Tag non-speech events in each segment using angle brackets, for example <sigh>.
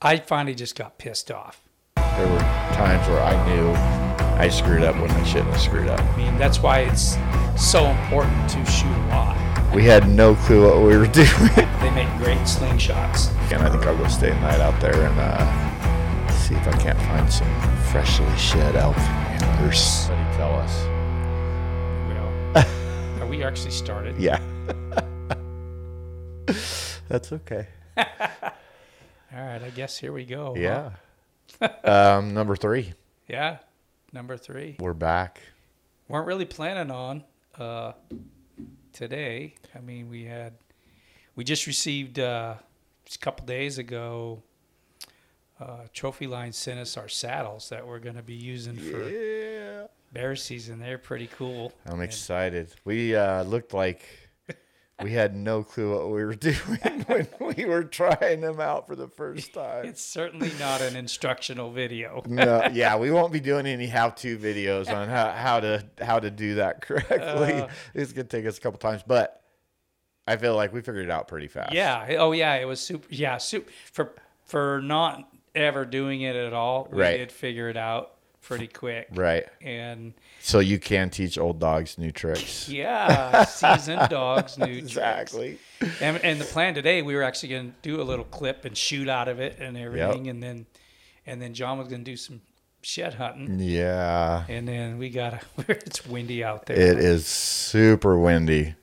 I finally just got pissed off. There were times where I knew I screwed up when I shouldn't have screwed up. I mean, that's why it's so important to shoot a lot. We had no clue what we were <laughs> doing. They make great slingshots. and I think I'll go stay the night out there and uh, see if I can't find some freshly shed elk antlers. Somebody tell us. Well, <laughs> are we actually started? Yeah. <laughs> That's okay. All right, I guess here we go. huh? Yeah. <laughs> um, number three, Yeah. Number three. we're back. weren't really planning on uh, today. I mean, we had we just received uh, just a couple days ago. Uh, Trophyline sent us our saddles that we're going to be using for Yeah. bear season. They're pretty cool. I'm And excited. We uh, looked like we had no clue what we were <laughs> doing when we were trying them out for the first time. It's certainly not an instructional video. <laughs> No, yeah, we won't be doing any how-to videos on how, how to how to do that <laughs> correctly. Uh. it's gonna take us a couple times, but I feel like we figured it out pretty fast. Yeah. Oh, yeah. It was super. Yeah. Super for for not ever doing it at all. We Right. did figure it out pretty quick. Right. And So you can teach old dogs new tricks. yeah, seasoned <laughs> dogs, new tricks. Exactly. And, and the plan today, we were actually going to do a little clip and shoot out of it and everything, and then and then John was going to do some shed hunting, Yeah. and then we got <laughs> it's windy out there. It is super windy,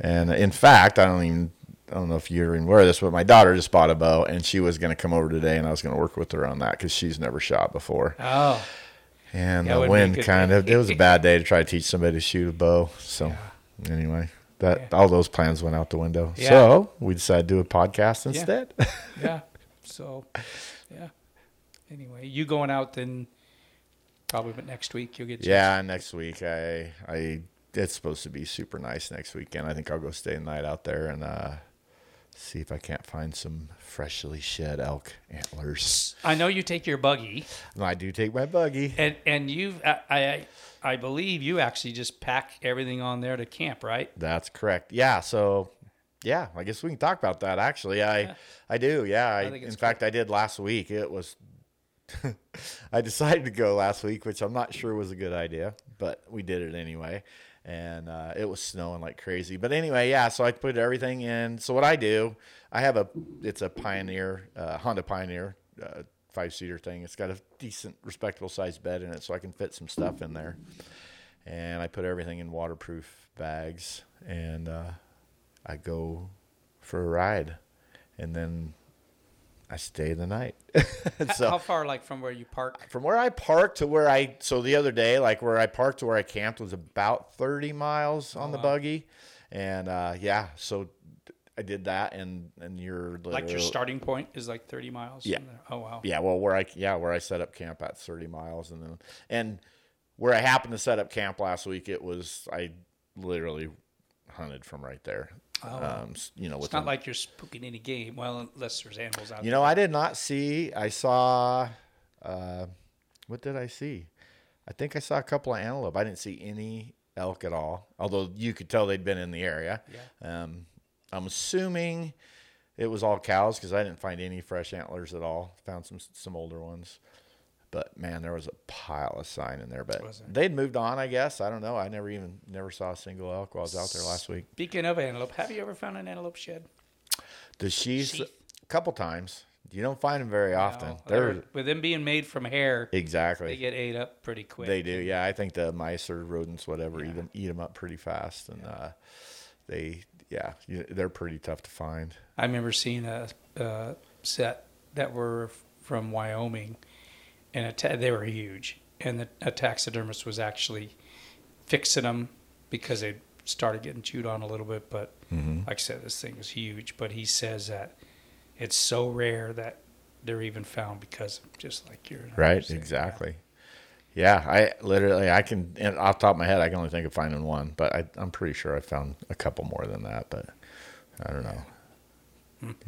and in fact, I don't even I don't know if you're even aware of this, but my daughter just bought a bow, and she was going to come over today, and I was going to work with her on that because she's never shot before. Oh, And Yeah, it the would be a wind kind of it was a bad day to try to teach somebody to shoot a bow. So anyway, that Yeah. all those plans went out the window. Yeah. So we decided to do a podcast instead. <laughs> yeah. So, yeah. Anyway, you going out then? Probably, but next week you'll get. yeah, next week I I it's supposed to be super nice next weekend. I think I'll go stay the night out there and uh, see if I can't find some freshly shed elk antlers. I know you take your buggy, I do take my buggy. and and you've I I, I believe you actually just pack everything on there to camp, right? That's correct. Yeah. So, yeah, I guess we can talk about that. Actually, I, I do. Yeah. I, think in it's fact, I did last week. It was. <laughs> I decided to go last week, which I'm not sure was a good idea, but we did it anyway. And uh, it was snowing like crazy. But anyway, yeah. So I put everything in. So what I do, I have a. It's a Pioneer, uh, Honda Pioneer. Uh, Five seater thing. It's got a decent, respectable sized bed in it, so I can fit some stuff in there and I put everything in waterproof bags, and uh, I go for a ride, and then I stay the night. <laughs> so How far, like from where you park? from where I parked to where I so the other day, like where I parked to where I camped was about thirty miles on the buggy, and uh, yeah, so I did that, and and you're Like your starting point is like 30 miles. Yeah. from there? Oh wow. yeah, well, where I yeah where I set up camp at thirty miles, and then and where I happened to set up camp last week, it was I literally hunted from right there. um, you know, It's not like you're spooking any game. Well, unless there's animals out there. you know, I did not see. I saw. Uh, what did I see? I think I saw a couple of antelope. I didn't see any elk at all. Although you could tell they'd been in the area. Yeah. Um, I'm assuming it was all cows because I didn't find any fresh antlers at all. Found some some older ones, but man, there was a pile of sign in there. But they'd moved on, I guess. I don't know. I never even never saw a single elk while I was out there last week. Speaking of antelope, have you ever found an antelope shed? The sheaves, Sheath. a couple times. You don't find them very often. No, They're, with them being made from hair, exactly they get ate up pretty quick. They do, yeah. I think the mice or rodents, whatever, eat 'em eat them eat them up pretty fast, and uh, they yeah, they're pretty tough to find. I remember seeing a, a set that were from Wyoming, and a ta- they were huge. And the, a taxidermist was actually fixing them because they started getting chewed on a little bit. But Mm-hmm. like I said, this thing was huge. But he says that it's so rare that they're even found because of just like you're Right, exactly. Yeah, I literally, I can, and off the top of my head, I can only think of finding one, but I, I'm pretty sure I found a couple more than that, but I don't know.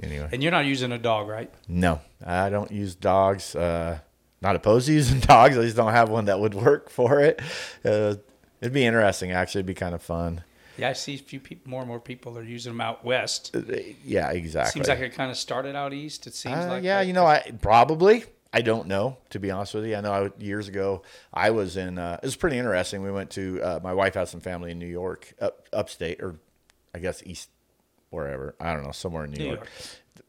Anyway, And you're not using a dog, right? no, I don't use dogs. Uh, not opposed to using <laughs> dogs. I just don't have one that would work for it. Uh, it'd be interesting, actually. It'd be kind of fun. Yeah, I see a few people, more and more people are using them out west. Yeah, exactly. Seems like it kind of started out east. It seems Uh, like yeah, that. you know, I probably I don't know to be honest with you. I know I, years ago I was in. Uh, it was pretty interesting. We went to uh, my wife has some family in New York, up upstate, or I guess east, wherever I don't know, somewhere in New, New York, York.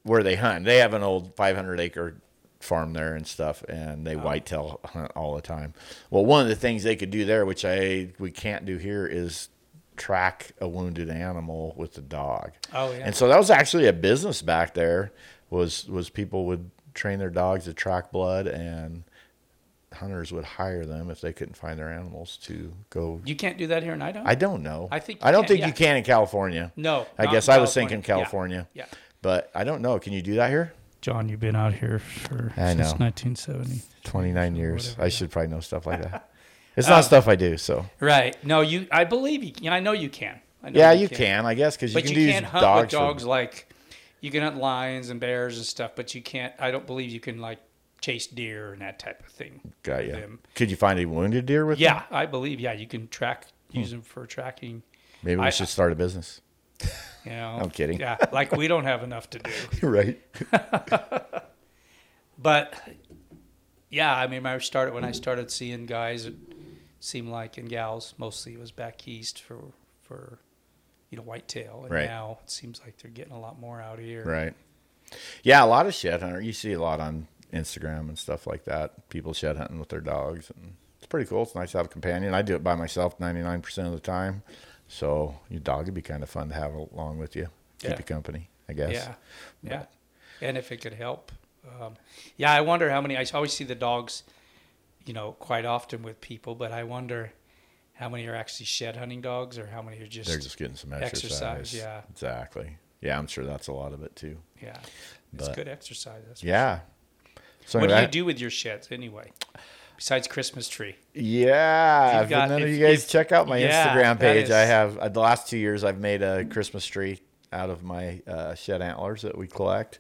where they hunt. They have an old 500 acre farm there and stuff, and they Oh. whitetail hunt all the time. Well, one of the things they could do there, which I we can't do here, is track a wounded animal with the dog. Oh yeah. And so that was actually a business back there. Was was people would train their dogs to track blood, and hunters would hire them if they couldn't find their animals to go. you can't do that here in Idaho. I don't know. I think I don't can, think yeah. you can in California. no. I guess I was thinking Yeah. California, Yeah. but I don't know. Can you do that here? John, you've been out here for I since know. 1970. Twenty nine years. Whatever, I should probably know stuff like that. <laughs> It's not um, stuff I do. So Right. No, you. I believe you. Yeah, I know you can. I know yeah, you can. I guess because you But can you, do can't hunt dogs. with dogs like you can hunt lions and bears and stuff, but you can't. I don't believe you can like chase deer and that type of thing. Got ya. them. Could you find a wounded deer with? Yeah, them? I believe. Yeah, you can track. Hmm. Use them for tracking. Maybe we I- should start a business. You know. I'm kidding. Yeah, like we don't have enough to do. <laughs> right. <laughs> But yeah, I mean, I started when I started seeing guys. It seemed like and gals mostly it was back east for for you know whitetail, and Right. now it seems like they're getting a lot more out here. Right. Yeah, a lot of shed hunter. You see a lot on Instagram and stuff like that. People shed hunting with their dogs, and it's pretty cool. It's nice to have a companion. I do it by myself ninety nine percent of the time. So your dog would be kind of fun to have along with you, keep Yeah. you company. I guess. Yeah, yeah, and if it could help, um, yeah. I wonder how many. I always see the dogs, you know, quite often with people, but I wonder how many are actually shed hunting dogs, or how many are just, They're just getting some exercise. exercise, yeah. Exactly. Yeah, I'm sure that's a lot of it too. yeah. It's But- good exercise. Yeah. So sure. What do you do with your sheds anyway, besides Christmas tree? Yeah, if got- none of you guys if- check out my yeah, Instagram page. I have uh, the last two years I've made a Christmas tree out of my uh, shed antlers that we collect,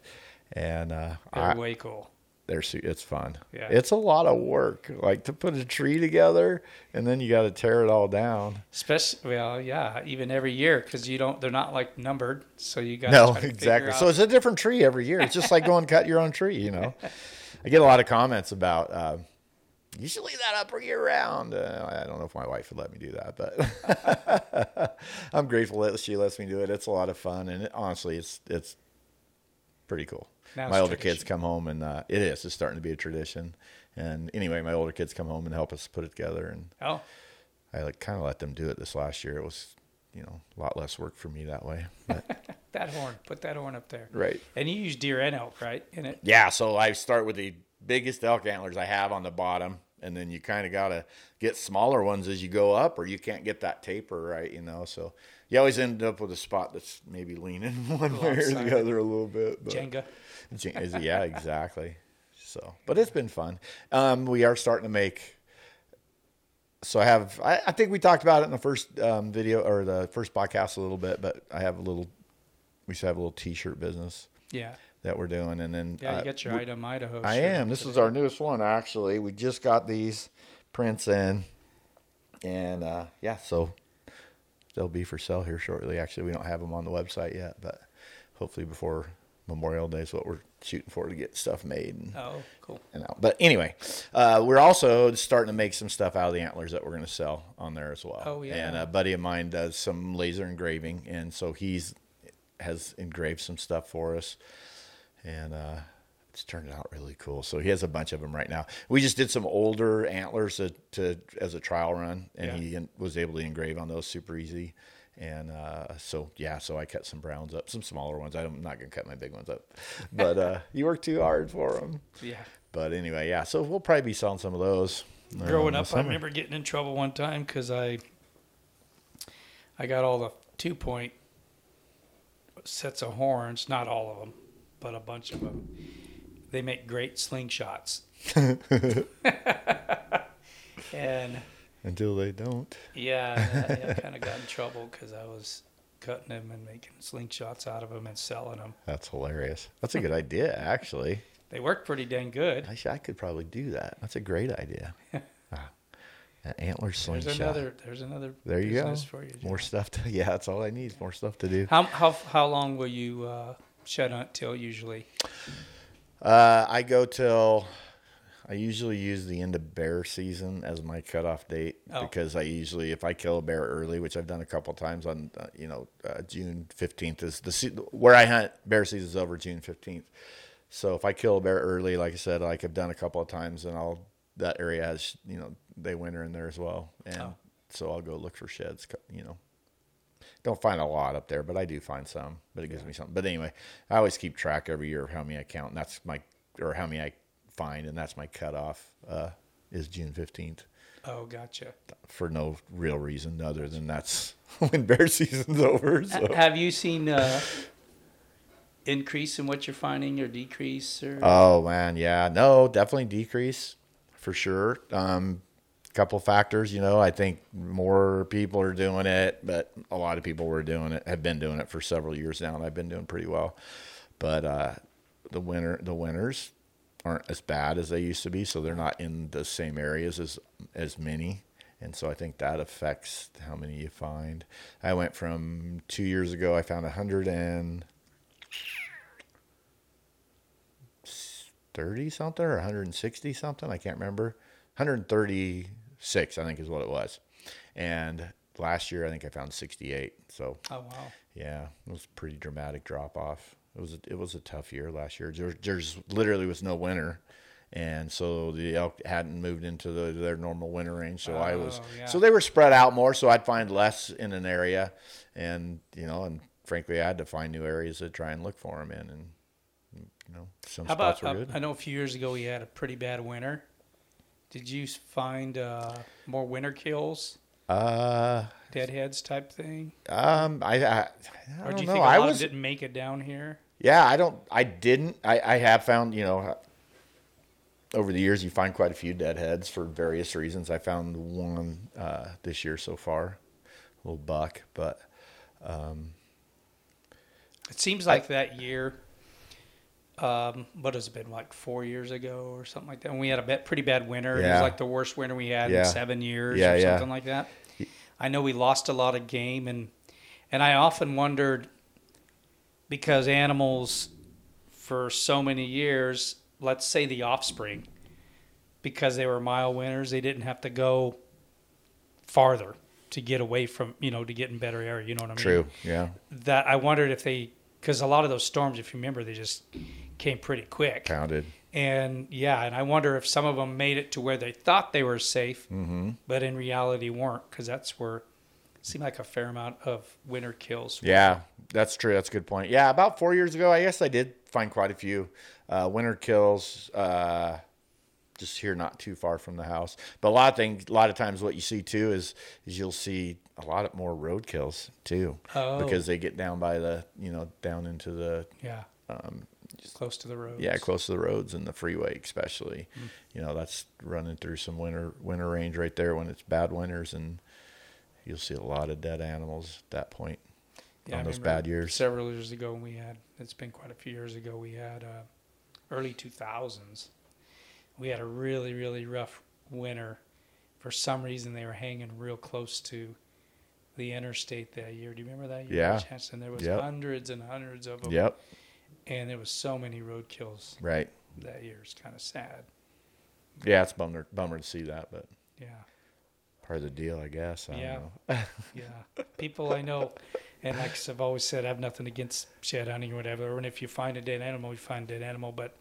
and uh, They're I, way cool. they're su- it's fun. Yeah. It's a lot of work, like to put a tree together, and then you got to tear it all down. Especially, well, yeah, even every year because you don't. They're not like numbered, so you got No, exactly. So it's a different tree every year. It's just like going cut your own tree, you know. <laughs> I get a lot of comments about uh, you should leave that up year round. Uh, I don't know if my wife would let me do that, but <laughs> I'm grateful that she lets me do it. It's a lot of fun, and it, honestly, it's it's pretty cool. Now my older kids come home, and uh, it is. It's starting to be a tradition. And anyway, my older kids come home and help us put it together, and oh, I like kind of let them do it this last year. It was, you know, a lot less work for me that way. <laughs> That horn. Put that horn up there. right. And you use deer and elk, right? In it. Yeah, so I start with the biggest elk antlers I have on the bottom, and then you kind of got to get smaller ones as you go up, or you can't get that taper right, you know. So you always end up with a spot that's maybe leaning <laughs> one way or the other a little bit. But Jenga. Is- yeah, exactly. So, but it's been fun. Um, we are starting to make. So I have. I, I think we talked about it in the first um, video or the first podcast a little bit, but I have a little. We should have a little T-shirt business Yeah. That we're doing, and then Yeah, you uh, got your item Idaho. I am. This is our newest one, actually. We just got these prints in, and uh, yeah, so they'll be for sale here shortly. Actually, we don't have them on the website yet, but hopefully before Memorial Day is what we're shooting for to get stuff made. And, Oh, cool. and out. But anyway, uh, we're also starting to make some stuff out of the antlers that we're going to sell on there as well. Oh, yeah. And a buddy of mine does some laser engraving, and so he's has engraved some stuff for us, and uh, it's turned out really cool. So he has a bunch of them right now. We just did some older antlers to, to as a trial run, and Yeah. he was able to engrave on those super easy. And uh, so yeah, so I cut some browns up, some smaller ones. I'm not gonna cut my big ones up, but uh, <laughs> you work too hard for them. Yeah. But anyway, yeah. So we'll probably be selling some of those. uh, Growing up, I remember getting in trouble one time because I I got all the two point sets of horns, not all of them, but a bunch of them. They make great slingshots. <laughs> and until they don't. yeah, I, I <laughs> kind of got in trouble because I was cutting them and making slingshots out of them and selling them. That's hilarious. That's a good idea, actually. They work pretty dang good. I, I could probably do that. That's a great idea. <laughs> Ah. An antler There's slingshot. another. There's another. There you go. For you, More stuff to yeah, that's all I need. More stuff to do. How how how long will you uh, shed hunt till usually? Uh, I go till I usually use the end of bear season as my cutoff date Oh. because I usually if I kill a bear early, which I've done a couple times on uh, you know uh, June fifteenth is the se- where I hunt bear season is over June fifteenth. So if I kill a bear early, like I said, like I've done a couple of times, and I'll that area has you know they winter in there as well, and Oh. so I'll go look for sheds. You know, don't find a lot up there, but I do find some. But it gives me something. But anyway, I always keep track every year of how many I count, and that's my or how many I find, and that's my cutoff uh, is June fifteenth Oh, gotcha. for no real reason other than that's <laughs> when bear season's over. So. Have you seen uh, increase in what you're finding or decrease or? Oh man, yeah, no, definitely decrease for sure. Um, couple factors, you know, I think more people are doing it, but a lot of people were doing it, have been doing it for several years now, and I've been doing pretty well. But uh, the winter, the winters aren't as bad as they used to be, so they're not in the same areas as as many. And so I think that affects how many you find. I went from two years ago, I found a hundred and 30 something or 160 something. I can't remember. 136, I think, is what it was. And last year, I think I found 68. So, oh wow. yeah, it was a pretty dramatic drop off. It was a, it was a tough year last year. There, there's literally was no winter, and so the elk hadn't moved into the, their normal winter range. So I was Oh, yeah. so they were spread out more. So I'd find less in an area, and you know, and frankly, I had to find new areas to try and look for them in, and you know, some How spots about? were good. I know a few years ago we had a pretty bad winter. Did you find uh, more winter kills, Uh, deadheads type thing, um, I, I, I or don't you know. think I was, didn't make it down here? yeah, I don't, I didn't. I, I have found, you know, over the years, you find quite a few deadheads for various reasons. I found one uh, this year so far, a little buck, but It seems like that year. Um, what has it been like four years ago or something like that? And we had a pretty bad winter. It was like the worst winter we had Yeah. in seven years Yeah, or yeah. something like that. I know we lost a lot of game, and and I often wondered because animals for so many years, let's say the offspring, because they were mile winners, they didn't have to go farther to get away from you know to get in better area. You know what I mean? true. Yeah. that I wondered if they, because a lot of those storms, if you remember, they just came pretty quick. Pounded. And yeah, and I wonder if some of them made it to where they thought they were safe, Mm-hmm. but in reality weren't, because that's where it seemed like a fair amount of winter kills. Yeah, that's true. That's a good point. Yeah, about four years ago, I guess I did find quite a few uh, winter kills. Uh, just here, not too far from the house. But a lot of things, a lot of times, what you see too is is you'll see a lot of more road kills too, Oh. because they get down by the you know down into the Yeah, um, close to the roads. yeah close to the roads and the freeway especially. You know that's running through some winter winter range right there when it's bad winters and. You'll see a lot of dead animals at that point Yeah, on those bad years. Several years ago, we had. It's been quite a few years ago. We had uh, early two thousands. We had a really really rough winter. For some reason, they were hanging real close to the interstate that year. Do you remember that year? Yeah. And there was Yep. hundreds and hundreds of them. Yep. And there was so many road kills Right. that year. It's kind of sad. Yeah, it's bummer bummer to see that, but Yeah. part of the deal, I guess. I Yeah. <laughs> Yeah, people I know, and like I've always said, I have nothing against shed hunting or whatever. And if you find a dead animal, you find a dead animal. But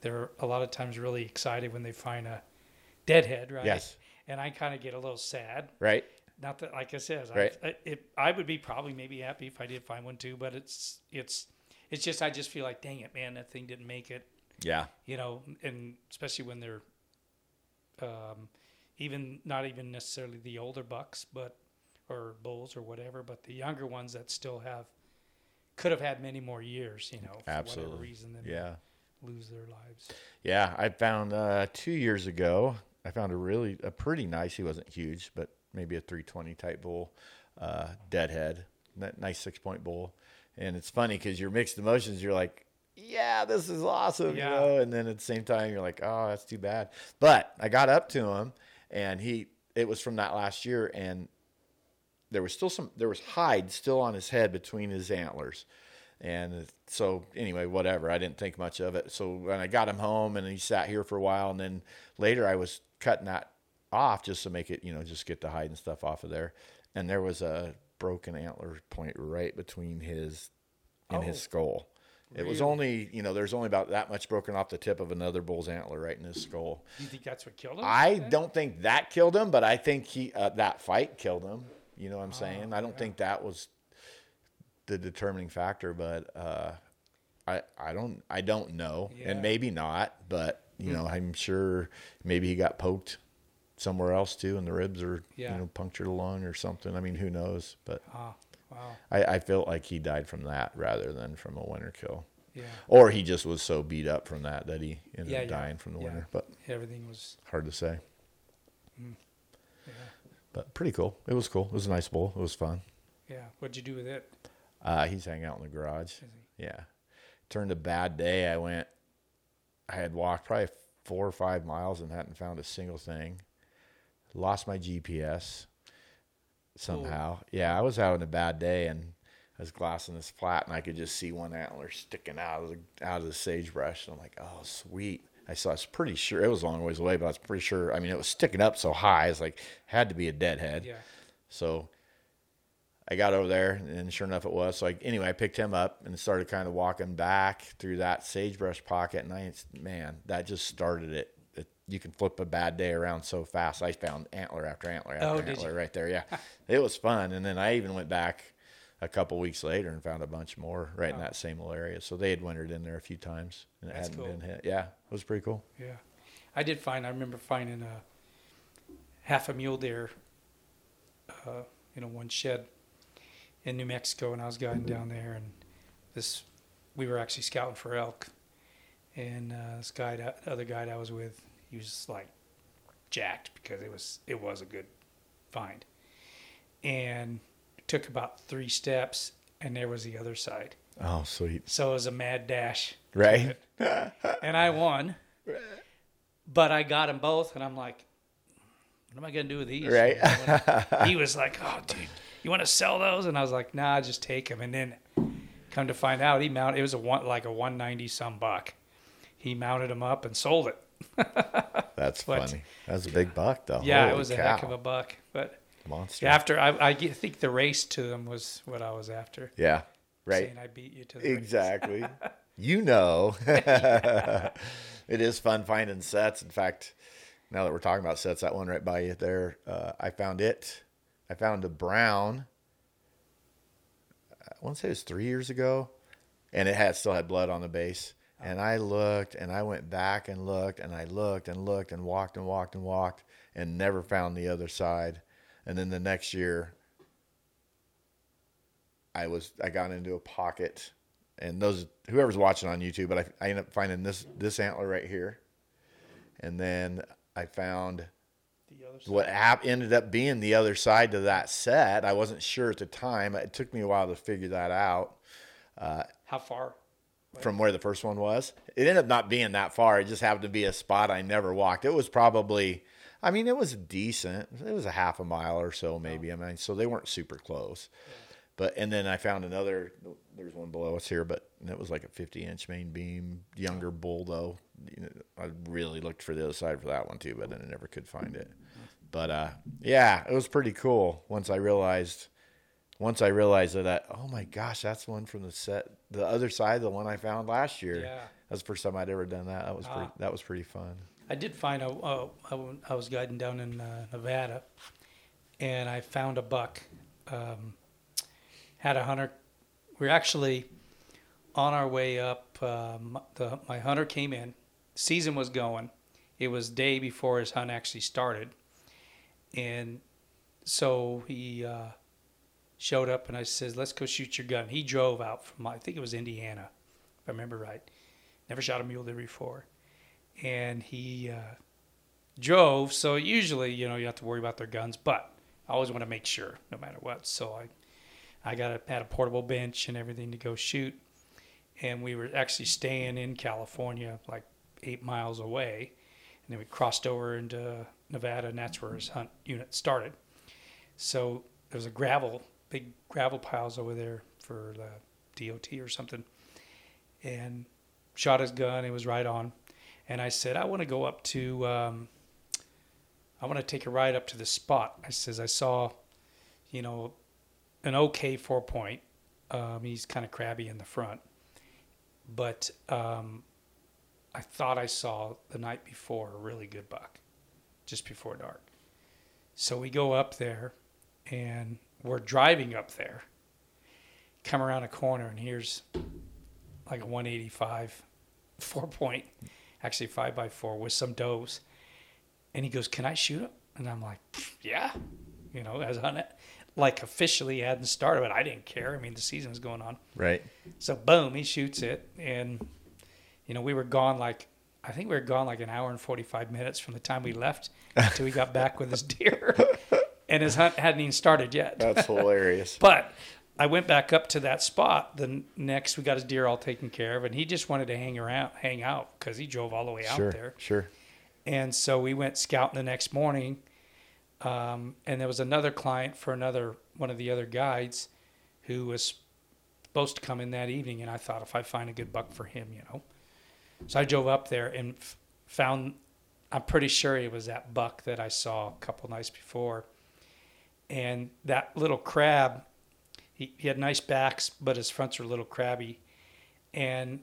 they're a lot of times really excited when they find a deadhead, right? Yes. And I kind of get a little sad. Right. Not that, like I said, Right. I, I, it, I would be probably maybe happy if I did find one too. But it's it's it's just I just feel like, dang it, man, that thing didn't make it. Yeah. You know, and especially when they're um, even not even necessarily the older bucks, but or bulls or whatever, but the younger ones that still have could have had many more years, you know, for Absolutely. whatever reason, than Yeah. lose their lives. Yeah. I found uh, two years ago. I found a really a pretty nice. He wasn't huge, but maybe a 320 type bull, uh, deadhead. That nice six point bull. And it's funny because your mixed emotions. You're like, yeah, this is awesome, Yeah. you know. And then at the same time, you're like, oh, that's too bad. But I got up to him, and he it was from that last year, and there was still some there was hide still on his head between his antlers. And so anyway, whatever. I didn't think much of it. So when I got him home and he sat here for a while and then later I was cutting that off just to make it, you know, just get the hide and stuff off of there. And there was a broken antler point right between his in Oh, his skull. It was only, you know, there's only about that much broken off the tip of another bull's antler right in his skull. You think that's what killed him? I then? don't think that killed him, but I think he uh, that fight killed him. You know what Oh, I'm saying? I don't think that was the determining factor, but uh, I I don't I don't know, Yeah. Hmm. and maybe not, but you know I'm sure maybe he got poked somewhere else too, and the ribs are Yeah. you know punctured a lung or something. I mean, who knows? But Oh, wow. I, I felt like he died from that rather than from a winter kill. Yeah. Or he just was so beat up from that that he ended Yeah, up dying from the winter. But Everything was. hard to say. Yeah. But pretty cool. It was cool. It was a nice bull. It was fun. Yeah. What'd you do with it? Uh, he's hanging out in the garage. Yeah. Turned a bad day. I went, I had walked probably four or five miles and hadn't found a single thing. Lost my GPS somehow. Yeah, I was having a bad day and I was glassing this flat and I could just see one antler sticking out of the, out of the sagebrush. And I'm like, oh, sweet. I saw, I was pretty sure, it was a long ways away, but I was pretty sure, I mean, it was sticking up so high. It's like, had to be a deadhead. Yeah. So I got over there, and sure enough, it was. So I, anyway, I picked him up and started kind of walking back through that sagebrush pocket. And I, man, that just started it. You can flip a bad day around so fast. I found antler after antler after Oh, antler right there. Yeah, <laughs> it was fun. And then I even went back a couple weeks later and found a bunch more right in Oh. that same little area. So they had wintered in there a few times, and it That's hadn't cool. been hit. Yeah, it was pretty cool. Yeah. I did find, I remember finding a half a mule deer uh, in a one shed in New Mexico, and I was guiding down there, and this, we were actually scouting for elk, and uh, this uh, other guide I was with, he was like jacked because it was, it was a good find, and took about three steps, and there was the other side. Oh, sweet. So it was a mad dash Right? <laughs> and I won. But I got them both, and I'm like, what am I gonna do with these? Right. <laughs> he was like, oh, dude, you want to sell those? And I was like, nah, just take them. And then come to find out, he mounted. It was a one like a 190 some buck. He mounted them up and sold it. That's But- funny. That's a big buck, though. yeah, it Holy was a heck of a buck. But monster. after I, I think the race to them was what I was after. Yeah. Right. Saying I beat you to the. Exactly. <laughs> you know. <laughs> it is fun finding sets. In fact, now that we're talking about sets, that one right by you there, uh, I found it. I found a brown. I want to say it was three years ago, and it had still had blood on the base. And I looked, and I went back and looked, and I looked and looked and walked and walked and walked, and never found the other side. And then the next year, I was I got into a pocket, and those whoever's watching on YouTube, but I, I ended up finding this this antler right here, and then I found The other what app ended up being the other side to that set. I wasn't sure at the time. It took me a while to figure that out uh, How far? From where the first one was. It ended up not being that far. It just happened to be a spot I never walked. It was probably, I mean, it was decent. It was a half a mile or so, maybe. I mean, so they weren't super close. But and then I found another. There's one below us here, but it was like a 50 inch main beam, younger bull though. You know, I really looked for the other side for that one too, but then I never could find it. But uh, yeah, it was pretty cool once I realized. Once I realized that, oh my gosh, that's one from the set, the other side, the one I found last year. Yeah. That's the first time I'd ever done that. That was pretty, Ah. that was pretty fun. I did find a. Uh, I was guiding down in uh, Nevada, and I found a buck. Um, had a hunter. We are actually on our way up. Um, the my hunter came in. Season was going. It was day before his hunt actually started, and so he uh, showed up, and I said, "Let's go shoot your gun." He drove out from I think it was Indiana, if I remember right. Never shot a mule deer before and he uh, drove. So usually, you know, you have to worry about their guns, but I always want to make sure, no matter what. So I, I got a, had a portable bench and everything to go shoot, and we were actually staying in California, like eight miles away. And then we crossed over into Nevada, and that's where his hunt unit started. So there was a gravel, big gravel piles over there for the DOT or something, and shot his gun. It was right on, and I said, I want to go up to, um, I want to take a ride up to the spot. I says I saw, you know, an okay four point. Um, he's kind of crabby in the front, but um, I thought I saw the night before a really good buck, just before dark. So we go up there, and we're driving up there. Come around a corner, and here's like a 185 four point, actually five by four with some does. And he goes, "Can I shoot him?" And I'm like, "Yeah," you know, as on it, like officially hadn't started, but I didn't care. I mean, the season was going on. Right. So boom, he shoots it, and you know we were gone like I think we were gone like an hour and forty five minutes from the time we left <laughs> until we got back with his deer, <laughs> and his hunt hadn't even started yet. That's <laughs> hilarious. But I went back up to that spot. The next we got his deer all taken care of, and he just wanted to hang around, hang out because he drove all the way out sure. there. Sure. And so we went scouting the next morning. Um, and there was another client for another one of the other guides who was supposed to come in that evening. And I thought if I find a good buck for him, you know. So I drove up there and f- found, I'm pretty sure it was that buck that I saw a couple nights before. And that little crab, he, he had nice backs, but his fronts were a little crabby. And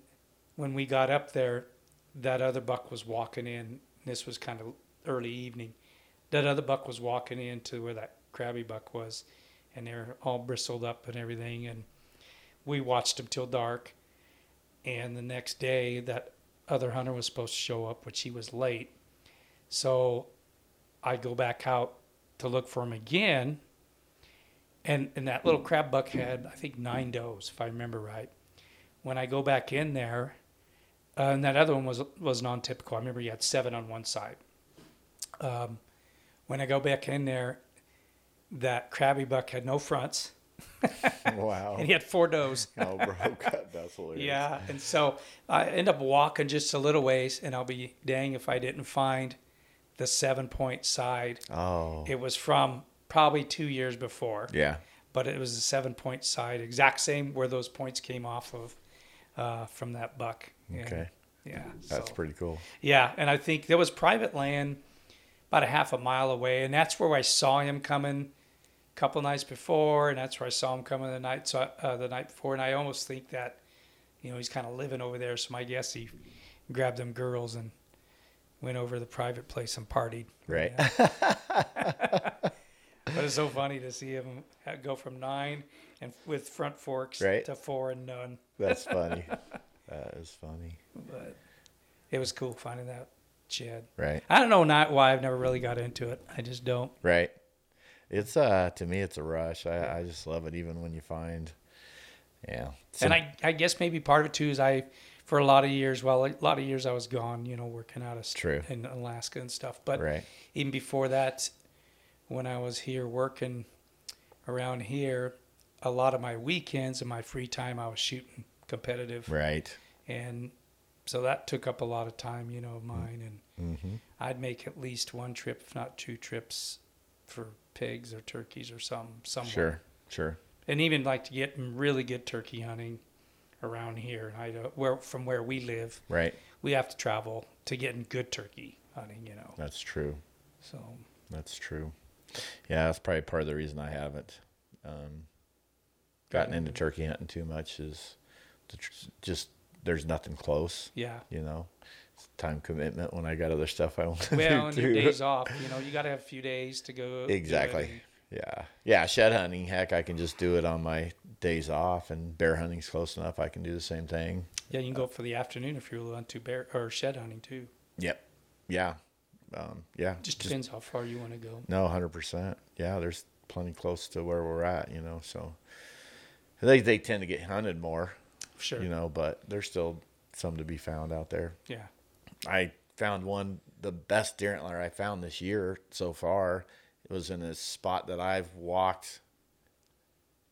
when we got up there, that other buck was walking in. This was kind of early evening. That other buck was walking into where that crabby buck was, and they're all bristled up and everything. And we watched them till dark. And the next day, that other hunter was supposed to show up, which he was late. So I go back out to look for him again. And, and that little crab buck had, I think, nine does, if I remember right. When I go back in there, uh, and that other one was was non-typical. I remember he had seven on one side. Um, when I go back in there, that crabby buck had no fronts, <laughs> Wow. and he had four does. <laughs> oh, bro, God, that's hilarious. Yeah, and so I end up walking just a little ways, and I'll be dang if I didn't find the seven-point side. Oh. It was from probably two years before, yeah. but it was a seven-point side, exact same where those points came off of uh, from that buck. And, Okay. Yeah, That's so- pretty cool. Yeah, and I think there was private land about a half a mile away, and that's where I saw him coming a couple nights before, and that's where I saw him coming the night so uh, the night before, and I almost think that you know he's kind of living over there. So my guess he grabbed them girls and went over to the private place and partied. Right. Yeah. <laughs> but it's so funny to see him go from nine and with front forks Right. to four and none. That's <laughs> funny. that is funny. But it was cool finding that shed. Right. I don't know not why I've never really got into it. I just don't. Right. It's uh to me it's a rush. I, I just love it even when you find yeah. and I, I guess maybe part of it too is I, for a lot of years, well, a lot of years I was gone, you know, working out of True. in Alaska and stuff. But right. even before that, when I was here working around here, a lot of my weekends and my free time I was shooting competitive, Right. and so that took up a lot of time, you know, of mine. And Mm-hmm. I'd make at least one trip, if not two trips, for pigs or turkeys or some somewhere. Sure. Sure. and even like to get really good turkey hunting around here in Idaho, where from where we live, Right. we have to travel to getting good turkey hunting. You know, That's true. so That's true. Yeah, that's probably part of the reason I haven't um, gotten into turkey hunting too much is tr- just there's nothing close. yeah. You know, it's time commitment when I got other stuff I want to Well, and do. your too. days <laughs> off, you know, you got to have a few days to go. Exactly. Yeah, yeah. Shed hunting, heck, I can just do it on my days off, and bear hunting's close enough. I can do the same thing. Yeah, you can go for the afternoon if you're on to bear or shed hunting too. Yep. Yeah. Um, yeah. Just depends how far you want to go. No, hundred percent. Yeah, there's plenty close to where we're at, you know. So they they tend to get hunted more, Sure. you know, but there's still some to be found out there. Yeah. I found one the best deer antler I found this year so far. It was in a spot that I've walked.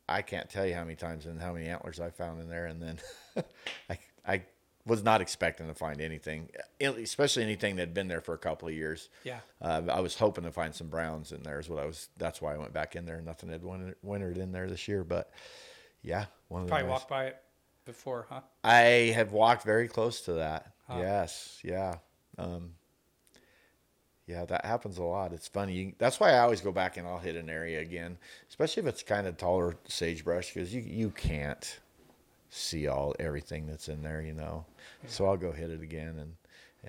I can't tell you how many times and how many antlers I found in there, and then <laughs> I I was not expecting to find anything, especially anything that had been there for a couple of years. Yeah. Uh, I was hoping to find some browns in there. Is what I was. That's why I went back in there. Nothing had wintered, wintered in there this year, but yeah, one of Probably walked by it before, huh? I have walked very close to that. Huh. Yes, yeah, um, yeah. That happens a lot. It's funny. That's why I always go back and I'll hit an area again, especially if it's kind of taller sagebrush, because you you can't see all everything that's in there, you know. So I'll go hit it again and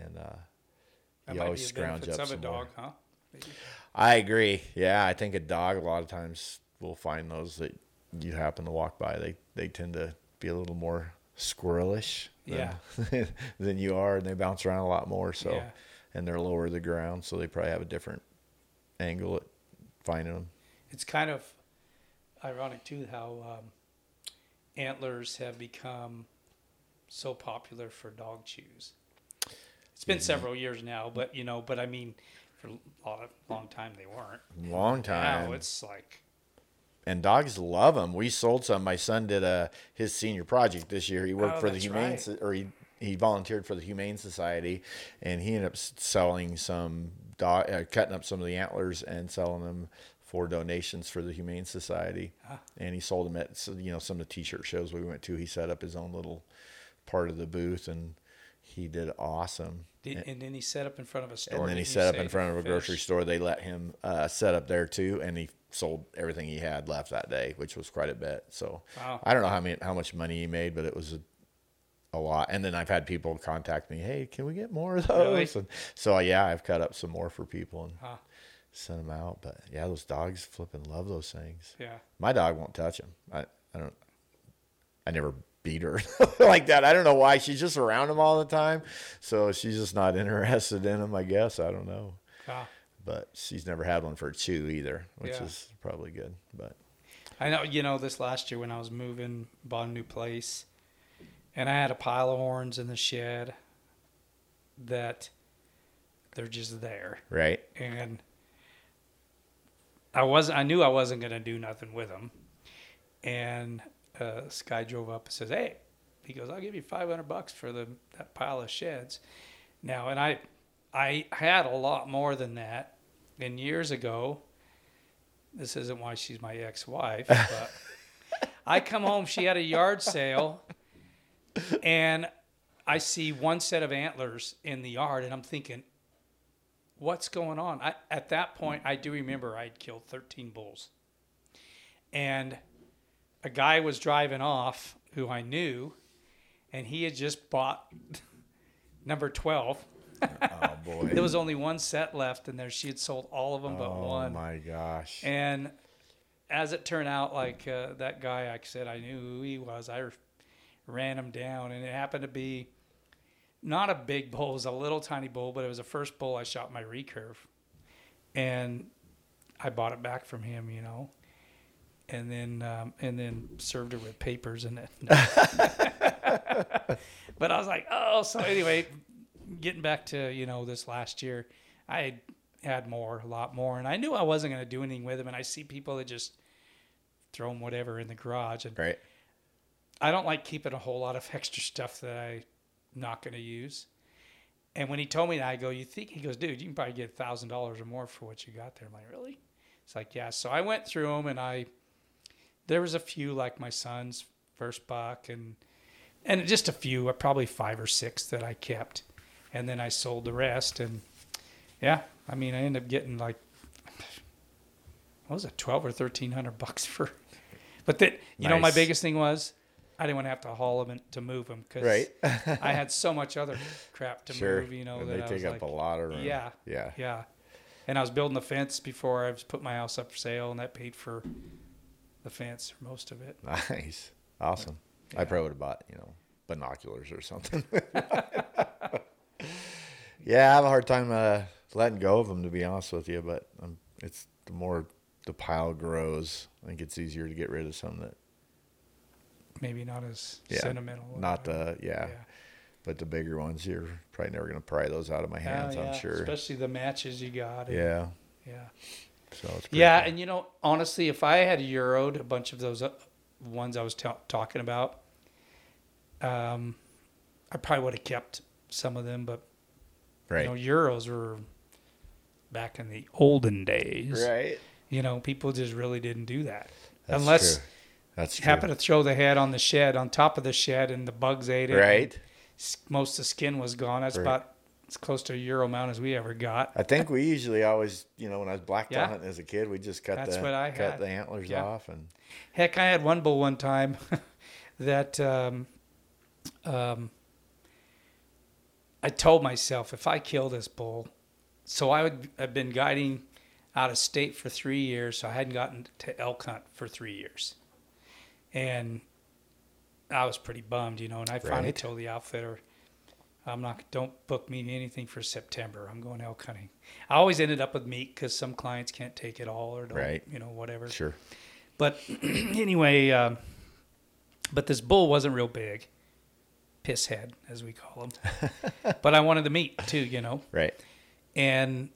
and uh, That you always scrounge up of a some dog, more. huh? Maybe. I agree. Yeah, I think a dog a lot of times will find those that you happen to walk by. They they tend to be a little more squirrelish than, <laughs> than you are, and they bounce around a lot more. So, Yeah. And they're lower to the ground, so they probably have a different angle at finding them. It's kind of ironic too how um, antlers have become so popular for dog chews. It's been several years now, but you know, but I mean, for a lot of long time they weren't. Long time. Now it's like and dogs love them. We sold some. My son did a his senior project this year. He worked Oh, for the humane right. Or he he volunteered for the Humane Society, and he ended up selling some dog, uh, cutting up some of the antlers and selling them for donations for the Humane Society. Ah. And he sold them at you know some of the T-shirt shows we went to. He set up his own little part of the booth, and he did awesome. Did, and then he set up in front of a store. And then he set up in front of a fish? grocery store. They let him uh, set up there too, and he sold everything he had left that day, which was quite a bit. So Wow. I don't know how many how much money he made, but it was a, a lot. And then I've had people contact me, "Hey, can we get more of those?" Really? And so yeah, I've cut up some more for people and Huh. sent them out. But yeah, those dogs flipping love those things. Yeah. My dog won't touch them. I I don't. I never beat her <laughs> like that. I don't know why. She's just around them all the time, so she's just not <laughs> interested in them. I guess I don't know Wow. but she's never had one for chew either, which Yeah. is probably good. But I know, you know, this last year when I was moving, bought a new place, and I had a pile of horns in the shed that they're just there. right, And I wasn't, I knew I wasn't going to do nothing with them. And uh, this guy drove up and says, Hey, he goes, I'll give you 500 bucks for the, that pile of sheds. Now, and I, I had a lot more than that. And years ago, this isn't why she's my ex-wife, but <laughs> I come home, she had a yard sale, and I see one set of antlers in the yard, and I'm thinking, what's going on? I, at that point, I do remember I'd killed 13 bulls. And a guy was driving off who I knew, and he had just bought <laughs> number 12. oh boy, <laughs> There was only one set left, and there she had sold all of them but oh one. my gosh, And as it turned out, like uh, that guy, I said, I knew who he was. I ran him down, and it happened to be not a big bull, it was a little tiny bull, but it was the first bull I shot my recurve, and I bought it back from him, you know, and then um, and then served her with papers and it. <laughs> but I was like, oh, so anyway, getting back to you know this last year, I had more, a lot more, and I knew I wasn't going to do anything with them. And I see people that just throw them whatever in the garage, and right, I don't like keeping a whole lot of <laughs> extra stuff that I'm not going to use. And when he told me that, I go, "You think?" He goes, "Dude, you can probably get thousand dollars or more for what you got there." I'm like, "Really?" It's like, "Yeah." So I went through them, and I there was a few like my son's first buck, and and just a few, uh, probably five or six that I kept, and then I sold the rest. And yeah, I mean, I ended up getting like what was it, twelve or thirteen hundred bucks <laughs> for. But that you know, my biggest thing was I didn't want to have to haul them to move them because right. <laughs> I had so much other crap to sure, move. You know and that they I take up like, a lot of room. yeah, yeah, yeah. And I was building the fence before I was put my house up for sale, and that paid for the fence or most of it. <laughs> nice, awesome. I Yeah. probably would have bought you know binoculars or something. <laughs> yeah, I have a hard time uh, letting go of them to be honest with you, but um, it's the more the pile grows, I think it's easier to get rid of some that Maybe not as Yeah, sentimental. not the yeah, yeah. but the bigger ones you're probably never gonna pry those out of my hands. Oh, yeah, I'm sure. Especially the matches you got. and- Yeah, Yeah. so it's Yeah, cool. and you know, honestly, if I had euroed a bunch of those uh, ones I was ta- talking about, um, I probably would have kept some of them, but Right. you know, euros were back in the olden days. right. You know, people just really didn't do that That's unless true. That's true. happened to throw the head on the shed on top of the shed and the bugs ate it. Right. Most of the skin was gone. That's Right. about as close to a euro amount as we ever got. I think we usually always, you know, when I was black Yeah. hunting as a kid, we just cut That's the what I cut had. the antlers Yeah. off and Heck, I had one bull one time <laughs> that um, um, I told myself if I kill this bull, so I would have been guiding out of state for three years, so I hadn't gotten to elk hunt for three years, and I was pretty bummed, you know. And I finally Right. told the outfitter, "I'm not. Don't book me anything for September. I'm going elk hunting." I always ended up with meat because some clients can't take it all or don't, Right. you know, whatever. sure. But <clears throat> anyway, um, but this bull wasn't real big, piss head as we call him. <laughs> but I wanted the meat too, you know, Right. and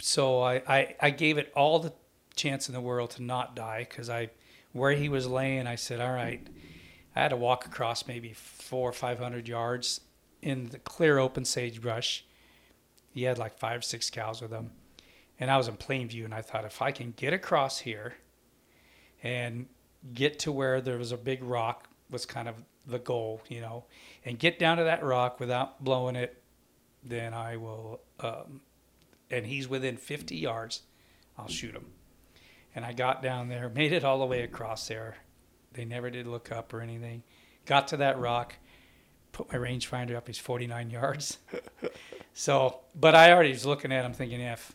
so I, I I gave it all the chance in the world to not die because I where he was laying, I said, all right. I had to walk across maybe four or five hundred yards in the clear open sagebrush. He had like five or six cows with him, and I was in plain view. And I thought if I can get across here and get to where there was a big rock was kind of the goal, you know, and get down to that rock without blowing it, then I will. Um, and he's within 50 yards, I'll shoot him. And I got down there, made it all the way across there. They never did look up or anything. Got to that rock, put my rangefinder up. He's 49 yards. <laughs> so, but I already was looking at him, thinking if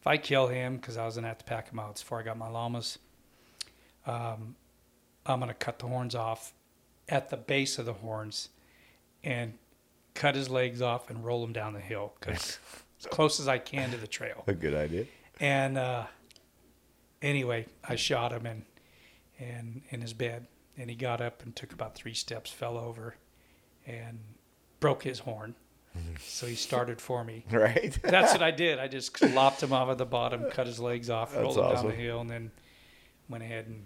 if I kill him, because I was gonna have to pack him out before I got my llamas, um, I'm gonna cut the horns off at the base of the horns and cut his legs off and roll him down the hill 'cause <laughs> as close as I can to the trail. A good idea. And uh, anyway, I shot him and and in his bed, and he got up and took about three steps, fell over, and broke his horn. <laughs> So he started for me. <laughs> Right. That's what I <laughs> did. I just lopped him off at the bottom, cut his legs off, That's rolled him down the hill, and then went ahead and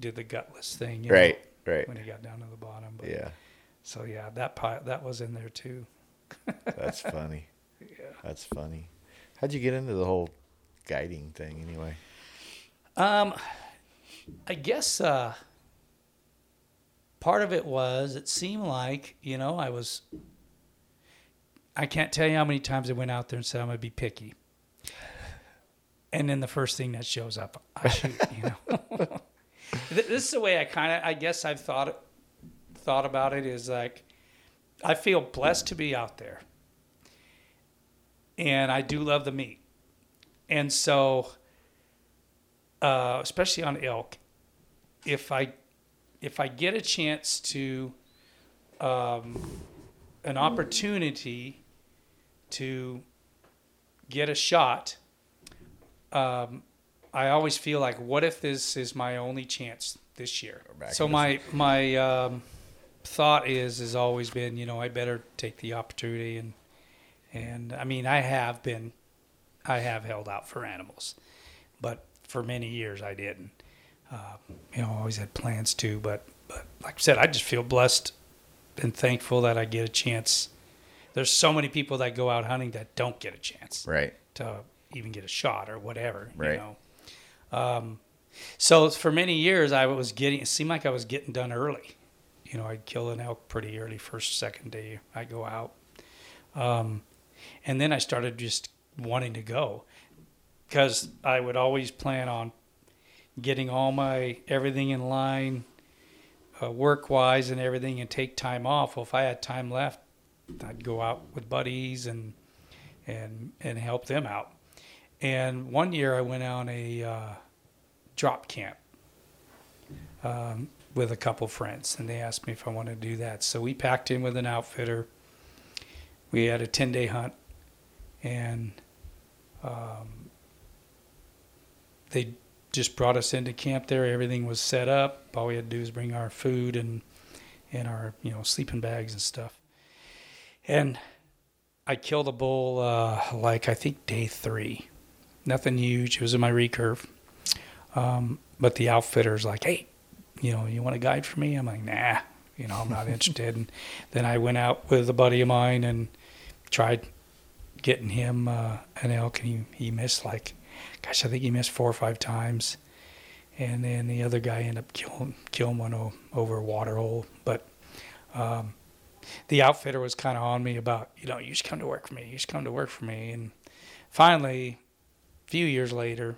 did the gutless thing. you know, right. Right. when he got down to the bottom. But, Yeah. So yeah, that pi- that was in there too. That's funny. Yeah. That's funny. How'd you get into the whole guiding thing anyway? Um, I guess uh, part of it was it seemed like you know I was. I can't tell you how many times I went out there and said I'm gonna be picky, and then the first thing that shows up, I shoot. You know, <laughs> this is the way I kind of I guess I've thought thought about it is like I feel blessed to be out there, and I do love the meat, and so uh, especially on elk, if I if I get a chance to um, an opportunity to get a shot, um, I always feel like, what if this is my only chance this year? So my my um, thought is has always been, you know, I better take the opportunity and and I mean I have been, I have held out for animals, but for many years I didn't. Uh, you know, I always had plans to, but but like I said, I just feel blessed and thankful that I get a chance. There's so many people that go out hunting that don't get a chance Right. to even get a shot or whatever. Right. You know. Um, so for many years, I was getting. It seemed like I was getting done early. You know, I'd kill an elk pretty early, first second day I go out, um, and then I started just wanting to go because I would always plan on getting all my everything in line, uh, work wise and everything, and take time off. Well, if I had time left, I'd go out with buddies and and and help them out. And one year I went on a uh, drop camp um, with a couple friends, and they asked me if I wanted to do that. So we packed in with an outfitter. We had a ten day hunt, and um, they just brought us into camp there. Everything was set up. All we had to do was bring our food and and our you know sleeping bags and stuff. And I killed a bull uh, like I think day three. Nothing huge. It was in my recurve. Um, but the outfitter's like, hey, you know, you want a guide for me? I'm like, nah, You know, I'm not <laughs> interested. And then I went out with a buddy of mine and tried getting him uh, an elk, and he, he missed like, gosh, I think he missed four or five times. And then the other guy ended up killing killing one over a water hole. But um, the outfitter was kind of on me about, you know, you should come to work for me. You should come to work for me. And finally, a few years later,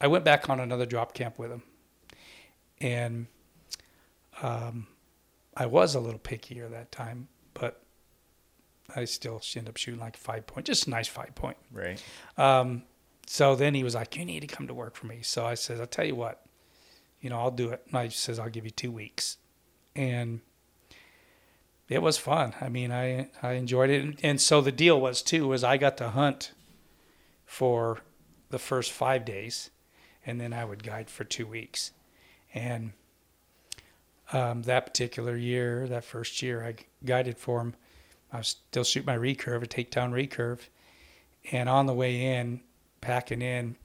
I went back on another drop camp with him, and um, I was a little pickier that time, but I still ended up shooting like five point, just a nice five point. Right. Um, so then he was like, "You need to come to work for me." So I said, "I'll tell you what, you know, I'll do it." And I says, "I'll give you two weeks," and it was fun. I mean, I I enjoyed it, and, so the deal was too was I got to hunt for the first five days, and then I would guide for two weeks, and um, that particular year, that first year, I guided for him. I was still shoot my recurve, a takedown recurve, and on the way in, packing in,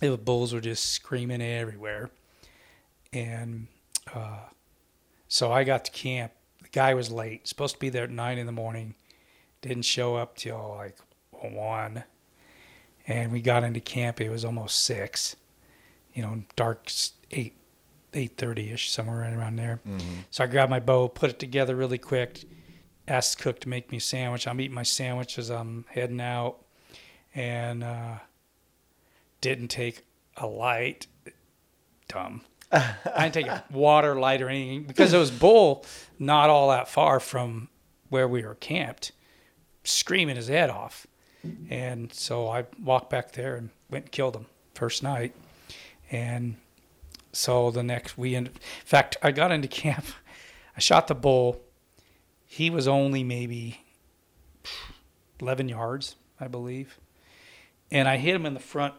the bulls were just screaming everywhere, and uh, so I got to camp. The guy was late, supposed to be there at nine in the morning, didn't show up till like one, and we got into camp. It was almost six, you know, dark eight, eight thirty ish, somewhere right around there. So I grabbed my bow, put it together really quick, asked cook to make me a sandwich. I'm eating my sandwich as I'm heading out, and uh, didn't take a light. Dumb. <laughs> I didn't take a water light or anything because it was bull not all that far from where we were camped, screaming his head off. And so I walked back there and went and killed him first night. And so the next we in fact I got into camp. <laughs> I shot the bull. He was only maybe 11 yards, I believe. And I hit him in the front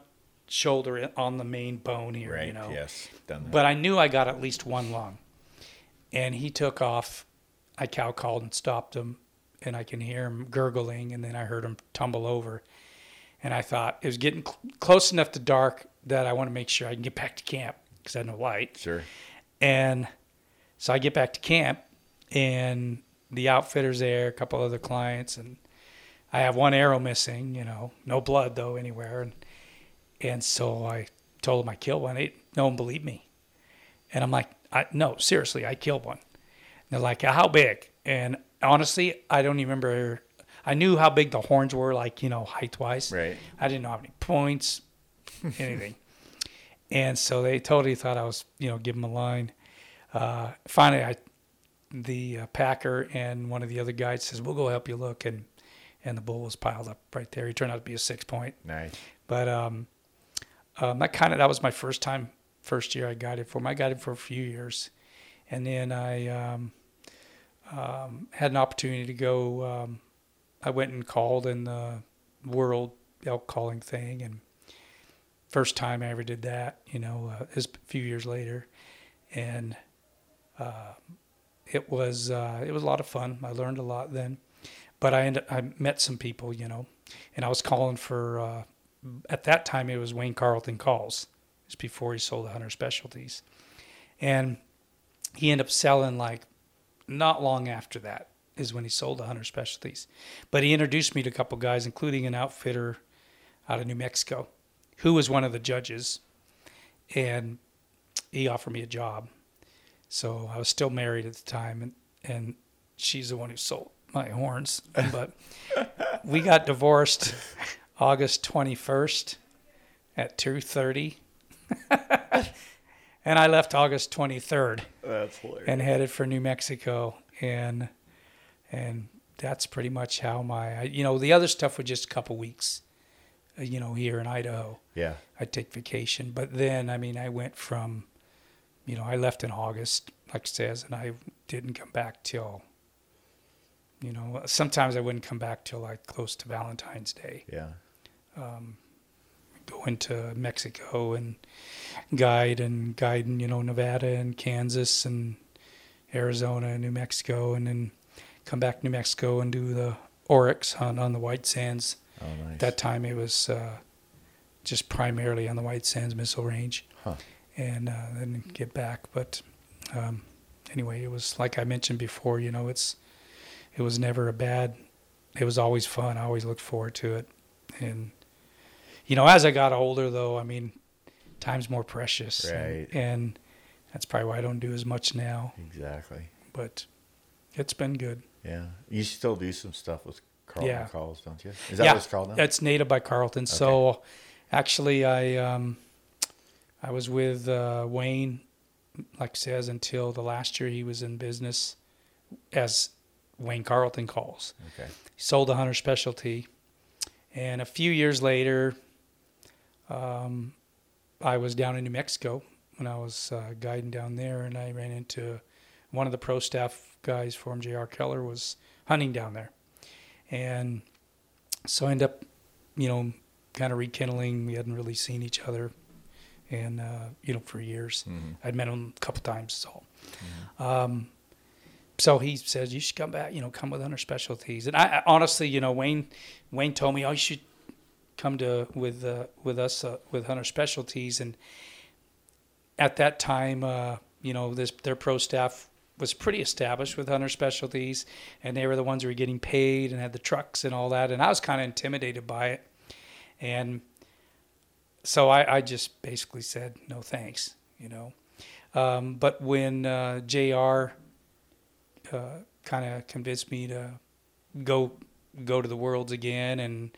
shoulder on the main bone here, Right. you know. Yes. Done that. But I knew I got at least one lung. And he took off. I cow called and stopped him, and I can hear him gurgling, and then I heard him tumble over. And I thought it was getting cl- close enough to dark that I want to make sure I can get back to camp because I had no light. sure. And so I get back to camp, and the outfitter's there, a couple other clients, and I have one arrow missing, you know, no blood though anywhere. And and so I told him I killed one. They, no one believed me. And I'm like, I, no, seriously, I killed one. And they're like, how big? And honestly, I don't even remember. I knew how big the horns were, like, you know, height wise. Right. I didn't know how many points, <laughs> anything. and so they totally thought I was, you know, give them a line. Uh, finally, I, the uh, packer and one of the other guys says, "We'll go help you look," and and the bull was piled up right there. He turned out to be a six point, Nice. but um, um, that kind of that was my first time, first year I guided for him. I guided for a few years, and then I um, um, had an opportunity to go. Um, I went and called in the world elk calling thing, and first time I ever did that, you know, uh, is a few years later, and uh, it was uh, it was a lot of fun. I learned a lot then, but I ended, I met some people, you know, and I was calling for. At that time, it was Wayne Carlton calls. It's before he sold the Hunter Specialties, and he ended up selling like not long after that is when he sold the Hunter Specialties. But he introduced me to a couple guys, including an outfitter out of New Mexico, who was one of the judges, and he offered me a job. So I was still married at the time, and and she's the one who sold my horns. But we got divorced <laughs> August twenty first at two thirty. <laughs> and I left August 23rd That's hilarious. and headed for New Mexico, and and that's pretty much how my you know the other stuff was just a couple weeks, uh, you know here in Idaho. yeah. I'd take vacation, but then I mean I went from, you know I left in August, like it says, and I didn't come back till. You know, sometimes I wouldn't come back till like close to Valentine's Day Yeah. Go into Mexico and guide and guide in, you know, Nevada and Kansas and Arizona and New Mexico and then come back to New Mexico and do the Oryx hunt on the White Sands. Oh, nice. At that time it was uh, just primarily on the White Sands Missile Range. Huh. And uh, then get back. But um, anyway, it was like I mentioned before. You know, it's it was never a bad. It was always fun. I always looked forward to it, and you know, as I got older, though, I mean, time's more precious, Right. And, and that's probably why I don't do as much now. Exactly. But it's been good. Yeah. You still do some stuff with Carlton Yeah. calls, don't you? Is that yeah, what it's called now? That's native by Carlton. So actually, I um, I was with uh, Wayne, like says, until the last year he was in business as Wayne Carlton calls. Okay. He sold a hunter specialty, and a few years later, um, I was down in New Mexico when I was uh, guiding down there, and I ran into one of the pro staff guys for him, J.R. Keller, was hunting down there, and so I ended up, you know, kind of rekindling. We hadn't really seen each other, and uh, you know, for years. Mhm. I'd met him a couple times, so. Um, so he says you should come back, you know, come with Hunter Specialties. And I, I honestly, you know, Wayne, Wayne told me, oh, you should come to with uh, with us uh, with Hunter Specialties. And at that time, uh, you know, this their pro staff was pretty established with Hunter Specialties, and they were the ones who were getting paid and had the trucks and all that. And I was kind of intimidated by it, and so I, I just basically said no thanks, you know. Um, but when uh, J.R. Uh, kind of convinced me to go go to the worlds again, and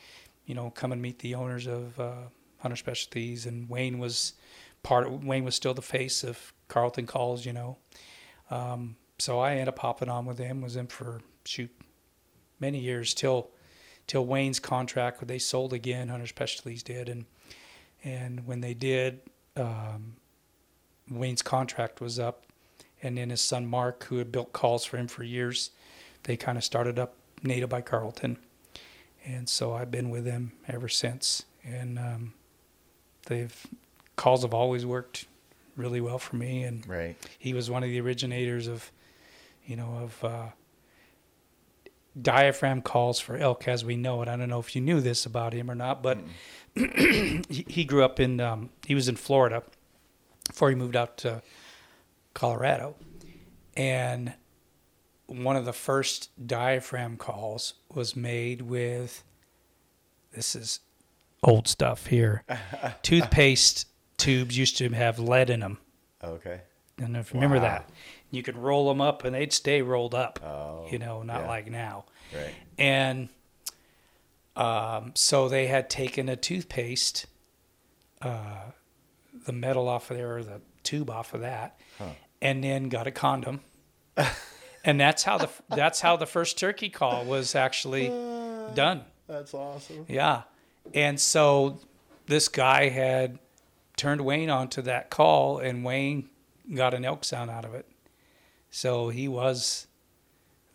you know, come and meet the owners of uh, Hunter Specialties, and Wayne was part. Of, Wayne was still the face of Carlton Calls, you know. Um, so I ended up hopping on with him. Was in for shoot many years till till Wayne's contract. They sold again. Hunter Specialties did, and and when they did, um, Wayne's contract was up, and then his son Mark, who had built calls for him for years, they kind of started up Native by Carlton, and so I've been with them ever since. And um, they've calls have always worked really well for me, and Right. he was one of the originators of, you know, of uh, diaphragm calls for elk as we know it. I don't know if you knew this about him or not, but <clears throat> he, he grew up in, um, he was in Florida before he moved out to Colorado. And one of the first diaphragm calls was made with, this is old stuff here, <laughs> toothpaste tubes used to have lead in them. Okay. I don't know if you remember Wow. that. You could roll them up and they'd stay rolled up. Oh. you know, not yeah. like now. Right. And um, so they had taken a toothpaste, uh, the metal off of there, or the tube off of that, Huh. and then got a condom. <laughs> and that's how the <laughs> that's how the first turkey call was actually done. That's awesome. Yeah. And so this guy had turned Wayne onto that call, and Wayne got an elk sound out of it. So he was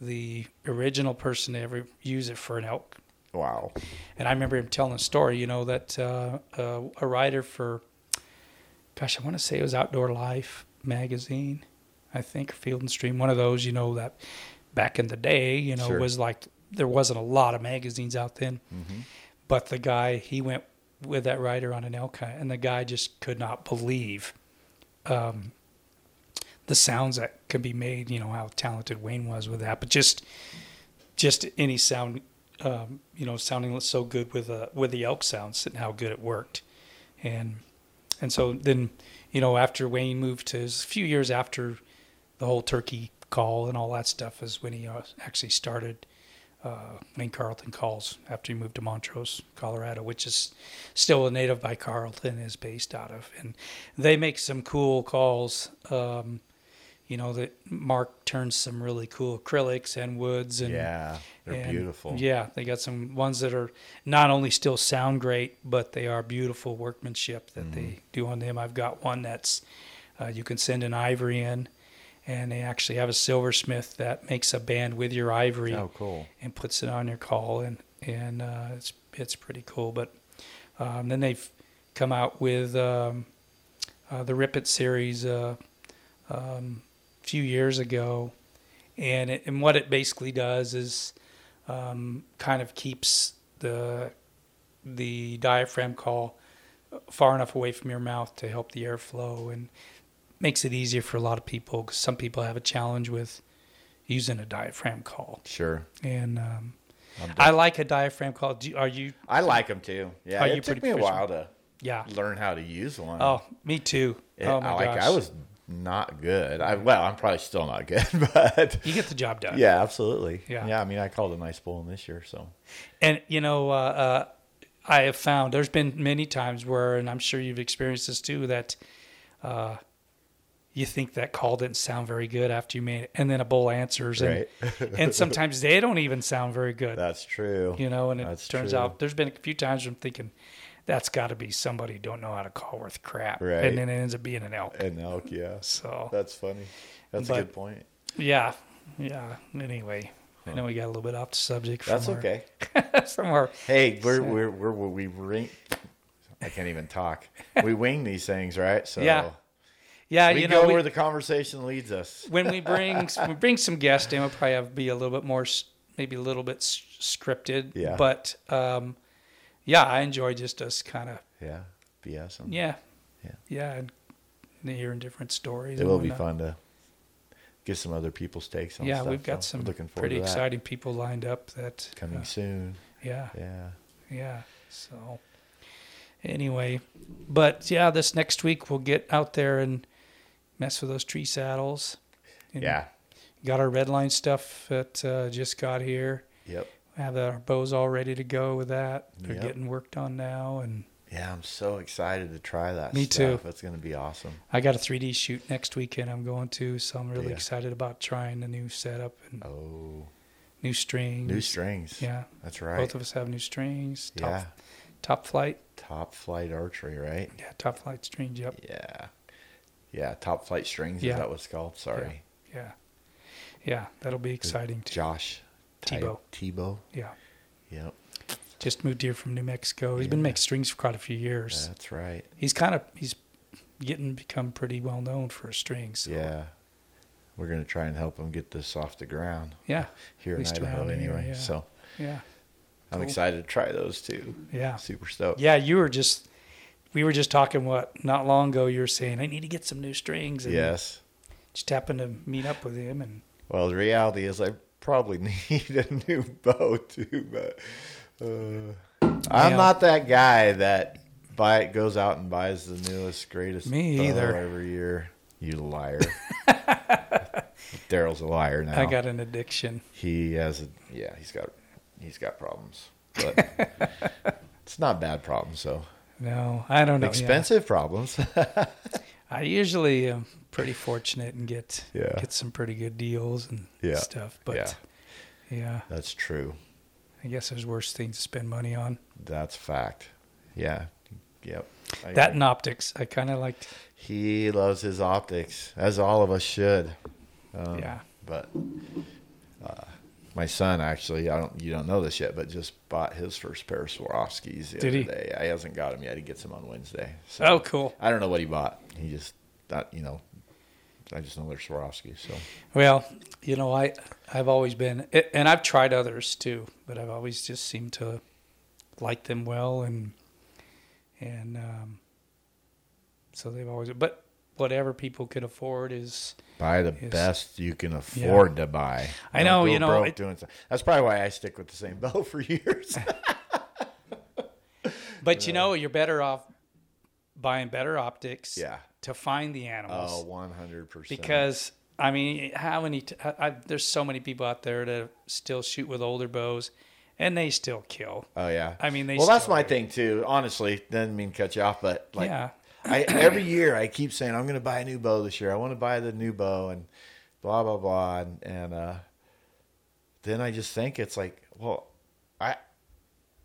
the original person to ever use it for an elk. Wow. And I remember him telling a story, you know, that uh, uh, a writer for, gosh, I want to say it was Outdoor Life magazine, I think, Field and Stream, one of those, you know, that back in the day, you know, Sure. was like there wasn't a lot of magazines out then. Mm-hmm. But the guy, he went with that writer on an elk hunt, and the guy just could not believe um, the sounds that could be made. You know how talented Wayne was with that, but just just any sound, um, you know, sounding so good with uh, with the elk sounds and how good it worked, and and so then you know after Wayne moved to a few years after the whole turkey call and all that stuff is when he uh, actually started uh, Wayne Carlton calls after he moved to Montrose, Colorado, which is still a native by Carlton is based out of, and they make some cool calls. Um, you know that Mark turns some really cool acrylics and woods and yeah. They're and, beautiful. Yeah, they got some ones that are not only still sound great, but they are beautiful workmanship that Mm-hmm. they do on them. I've got one that's uh, you can send an ivory in, and they actually have a silversmith that makes a band with your ivory Oh, cool. and puts it on your call, and and uh, it's it's pretty cool. But um, then they've come out with um, uh, the Rip It series uh, um, a few years ago, and it, and what it basically does is um, kind of keeps the the diaphragm call far enough away from your mouth to help the airflow and makes it easier for a lot of people because some people have a challenge with using a diaphragm call. Sure. And um, I'm like a diaphragm call. Do, are you? I like them too. Yeah, it took me a while to Yeah. learn how to use one. Oh, me too. It- oh my I, like gosh. I was not good. I well, I'm probably still not good, <laughs> but You get the job done. yeah, absolutely. Yeah. yeah. I mean, I called a nice bull this year, so And you know, uh, uh, I have found there's been many times where, and I'm sure you've experienced this too, that uh, you think that call didn't sound very good after you made it, and then a bull answers, and, right. <laughs> and sometimes they don't even sound very good. That's true. you know, and it That's turns true. out there's been a few times I'm thinking that's got to be somebody who don't know how to call worth crap, Right. and then it ends up being an elk. an elk, yeah. So That's funny. That's But- a good point. yeah, yeah. Anyway, I know we got a little bit off the subject. That's our, okay. <laughs> From our Hey, we're So- we're we're, we ring. I can't even talk. We wing these things, right? So Yeah. Yeah, we you go know, we- where the conversation leads us. when we <laughs> bring we bring some guests in, we'll probably have be a little bit more, maybe a little bit s- scripted. Yeah. But um, yeah, I enjoy just us kind of Yeah, BS. yeah, Yeah. yeah, and hearing different stories. It will be fun to get some other people's takes on Yeah, stuff. we've got so some looking forward pretty exciting people lined up. That coming uh, soon. yeah, Yeah. yeah. So anyway, but yeah, this next week we'll get out there and mess with those tree saddles. And Yeah. got our red line stuff that uh, just got here. Yep. have our bows all ready to go with that. They're Yep. getting worked on now, and Yeah, I'm so excited to try that. Me too. It's gonna be awesome. I got a 3D shoot next weekend. I'm going to, so I'm really Yeah. excited about trying the new setup and Oh, new strings. new strings. Yeah, That's right. both of us have new strings. Top, yeah. top flight. Top flight archery, right? Yeah, top flight strings. Yep. Yeah. Yeah, top flight strings. Yeah. Is that it's called? Sorry. Yeah, yeah, that'll be exciting too. Josh. Tebow. Tebow. Yeah, Yep. just moved here from New Mexico. He's been making strings for quite a few years. That's right. He's kind of he's getting become pretty well known for his strings. so- Yeah. We're gonna try and help him get this off the ground yeah, here in Idaho, anyway. yeah. So yeah, I'm Cool. excited to try those too. yeah. Super stoked. Yeah, you were just we were just talking what not long ago you were saying I need to get some new strings and Yes. just happened to meet up with him and Well, the reality is I probably <laughs> need a new bow too, but uh, I'm Yeah. not that guy that buy goes out and buys the newest, greatest Me bow either. every year. You liar. <laughs> Darrell's a liar now. I got an addiction. he has a yeah, he's got he's got problems. But <laughs> it's not bad problems though. No, I don't know. yeah. Expensive problems. <laughs> I usually am pretty fortunate and get Yeah. get some pretty good deals and Yeah. stuff. But Yeah. yeah. That's true. I guess there's worse things to spend money on. That's fact. Yeah. Yep. I That agree. and optics. I kind of liked. He loves his optics, as all of us should. Um, Yeah. But uh, my son actually, I don't, you don't know this yet, but just bought his first pair of Swarovskis the Did other he? day. I hasn't got them yet. He gets them on Wednesday. So Oh, cool. I don't know what he bought. He just that you know, I just know they're Swarovskis. So Well, you know, I I've always been, and I've tried others too, but I've always just seemed to like them well, and and um, so they've always. But whatever people can afford is, buy the best you can afford to buy. I Don't know, you know, it- doing That's probably why I stick with the same <laughs> bow for years. <laughs> <laughs> but you know, you're better off buying better optics yeah. to find the animals Oh, one hundred percent. because. I mean, how many? T- I, I, there's so many people out there that still shoot with older bows, and they still kill. Oh yeah. I mean, they well, that's my do. thing too. Honestly, doesn't mean to cut you off, but like yeah, I every year I keep saying I'm going to buy a new bow this year. I want to buy the new bow and blah blah blah and, and uh, then I just think it's like, well, I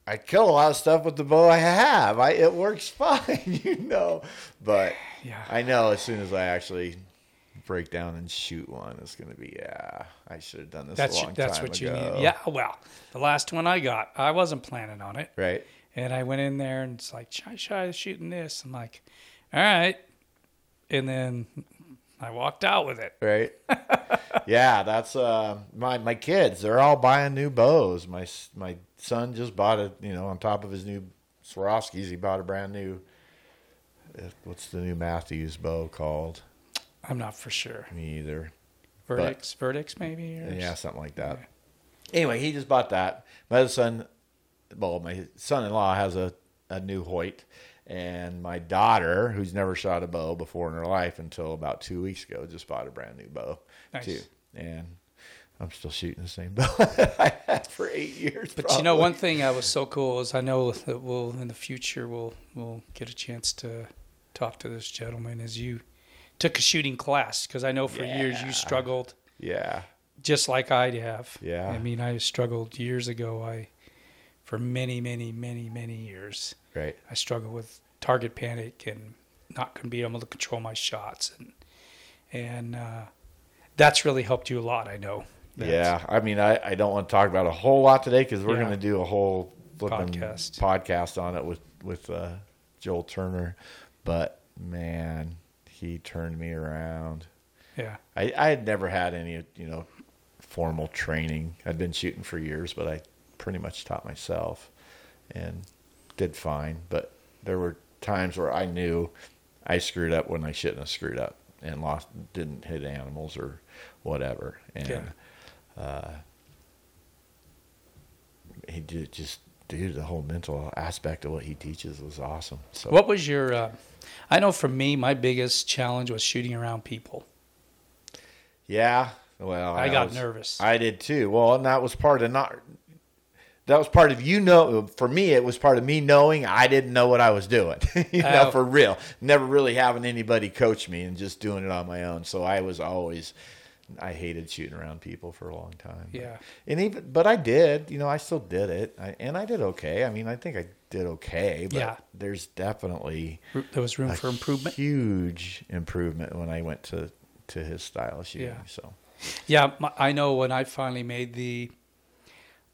I kill a lot of stuff with the bow I have. I it works <laughs> fine, you know. But yeah. I know as soon as I actually break down and shoot one, it's going to be yeah. I should have done this That's a long that's time what you need. Yeah, well, the last one I got, I wasn't planning on it, Right. And I went in there and it's like shy shy shooting this. I'm like, all right, and then I walked out with it. right? yeah, that's uh, my my kids. They're all buying new bows. My my son just bought a you know on top of his new Swarovskis, he bought a brand new. uh, What's the new Mathews bow called? I'm not for sure. Me either. Verdicts, verdicts, maybe. Or Yeah, something like that. Anyway, he just bought that. My other son, well, my son-in-law has a, a new Hoyt, and my daughter, who's never shot a bow before in her life until about two weeks ago, just bought a brand new bow Nice. too. And I'm still shooting the same <laughs> bow I had for eight years. But you know, one thing that was so cool is I know that we'll in the future we'll we'll get a chance to talk to this gentleman as you took a shooting class because I know for years you struggled Yeah, just like I have. Yeah. I mean, I struggled years ago. I for many, many, many, many years right. I struggled with target panic and not going to be able to control my shots and and uh, that's really helped you a lot. I know. That's- Yeah, I mean, I, I don't want to talk about a whole lot today because we're Yeah. going to do a whole flipping Podcast. podcast on it with with uh, Joel Turner. But man, he turned me around. Yeah. I, I had never had any you know formal training. I'd been shooting for years, but I pretty much taught myself and did fine. But there were times where I knew I screwed up when I shouldn't have screwed up and lost, didn't hit animals or whatever. And Yeah. uh, he did just, dude, the whole mental aspect of what he teaches was awesome. So What was your? Uh, I know for me, my biggest challenge was shooting around people. Yeah. Well, I got was- nervous. I did too. Well, and that was part of not. That was part of you know. For me, it was part of me knowing I didn't know what I was doing. <laughs> you know, Oh. for real. Never really having anybody coach me and just doing it on my own. So I was always. I hated shooting around people for a long time. But- Yeah. and even but I did. You know, I still did it, I, and I did okay. I mean, I think I did okay. But Yeah. there's definitely There was room for improvement. Huge improvement when I went to to his style shooting. Yeah. So Yeah, I know when I finally made the,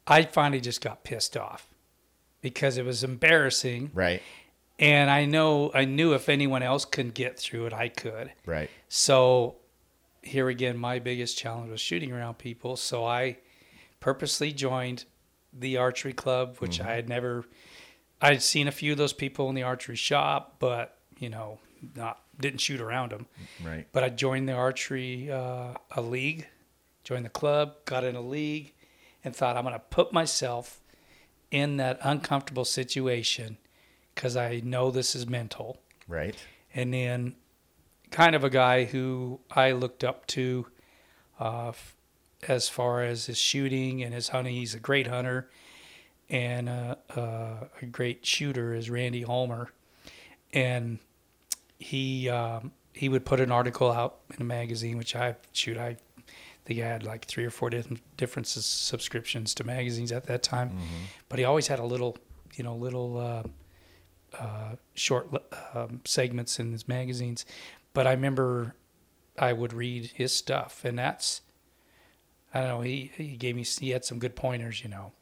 I finally just got pissed off because it was embarrassing, right, and I know I knew if anyone else could get through it, I could. right. So here again, my biggest challenge was shooting around people. So I purposely joined the archery club, which I had never. I'd seen a few of those people in the archery shop, but you know, not didn't shoot around them. Right. But I joined the archery uh, a league, joined the club, got in a league, and thought I'm going to put myself in that uncomfortable situation because I know this is mental Right. and then kind of a guy who I looked up to uh, f- as far as his shooting and his hunting. He's a great hunter and uh, uh, a great shooter is Randy Ulmer, and he um, he would put an article out in a magazine, which I shoot I think I had like three or four different subscriptions to magazines at that time, but he always had a little you know little. Uh, uh, short um, segments in his magazines, but I remember I would read his stuff, and that's I don't know. He he gave me he had some good pointers, you know.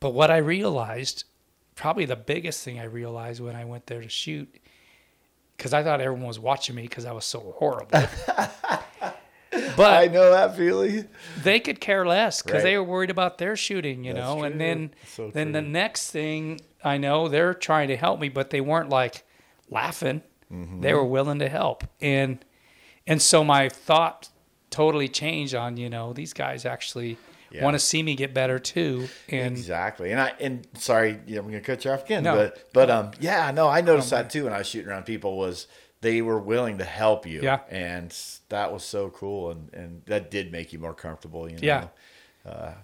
But what I realized, probably the biggest thing I realized when I went there to shoot, because I thought everyone was watching me because I was so horrible. <laughs> I know that feeling. they could care less because they were worried about their shooting, you That's know. true. And then So then the next thing I know, they're trying to help me, but they weren't like laughing. Mm-hmm. They were willing to help, and and so my thought totally changed on you know these guys actually Yeah. want to see me get better too, and exactly. And I and sorry, I'm gonna cut you off again. No. But but um yeah, no, I noticed that too when I was shooting around people was they were willing to help you. Yeah. And that was so cool and, and that did make you more comfortable, you know. Yeah. Uh,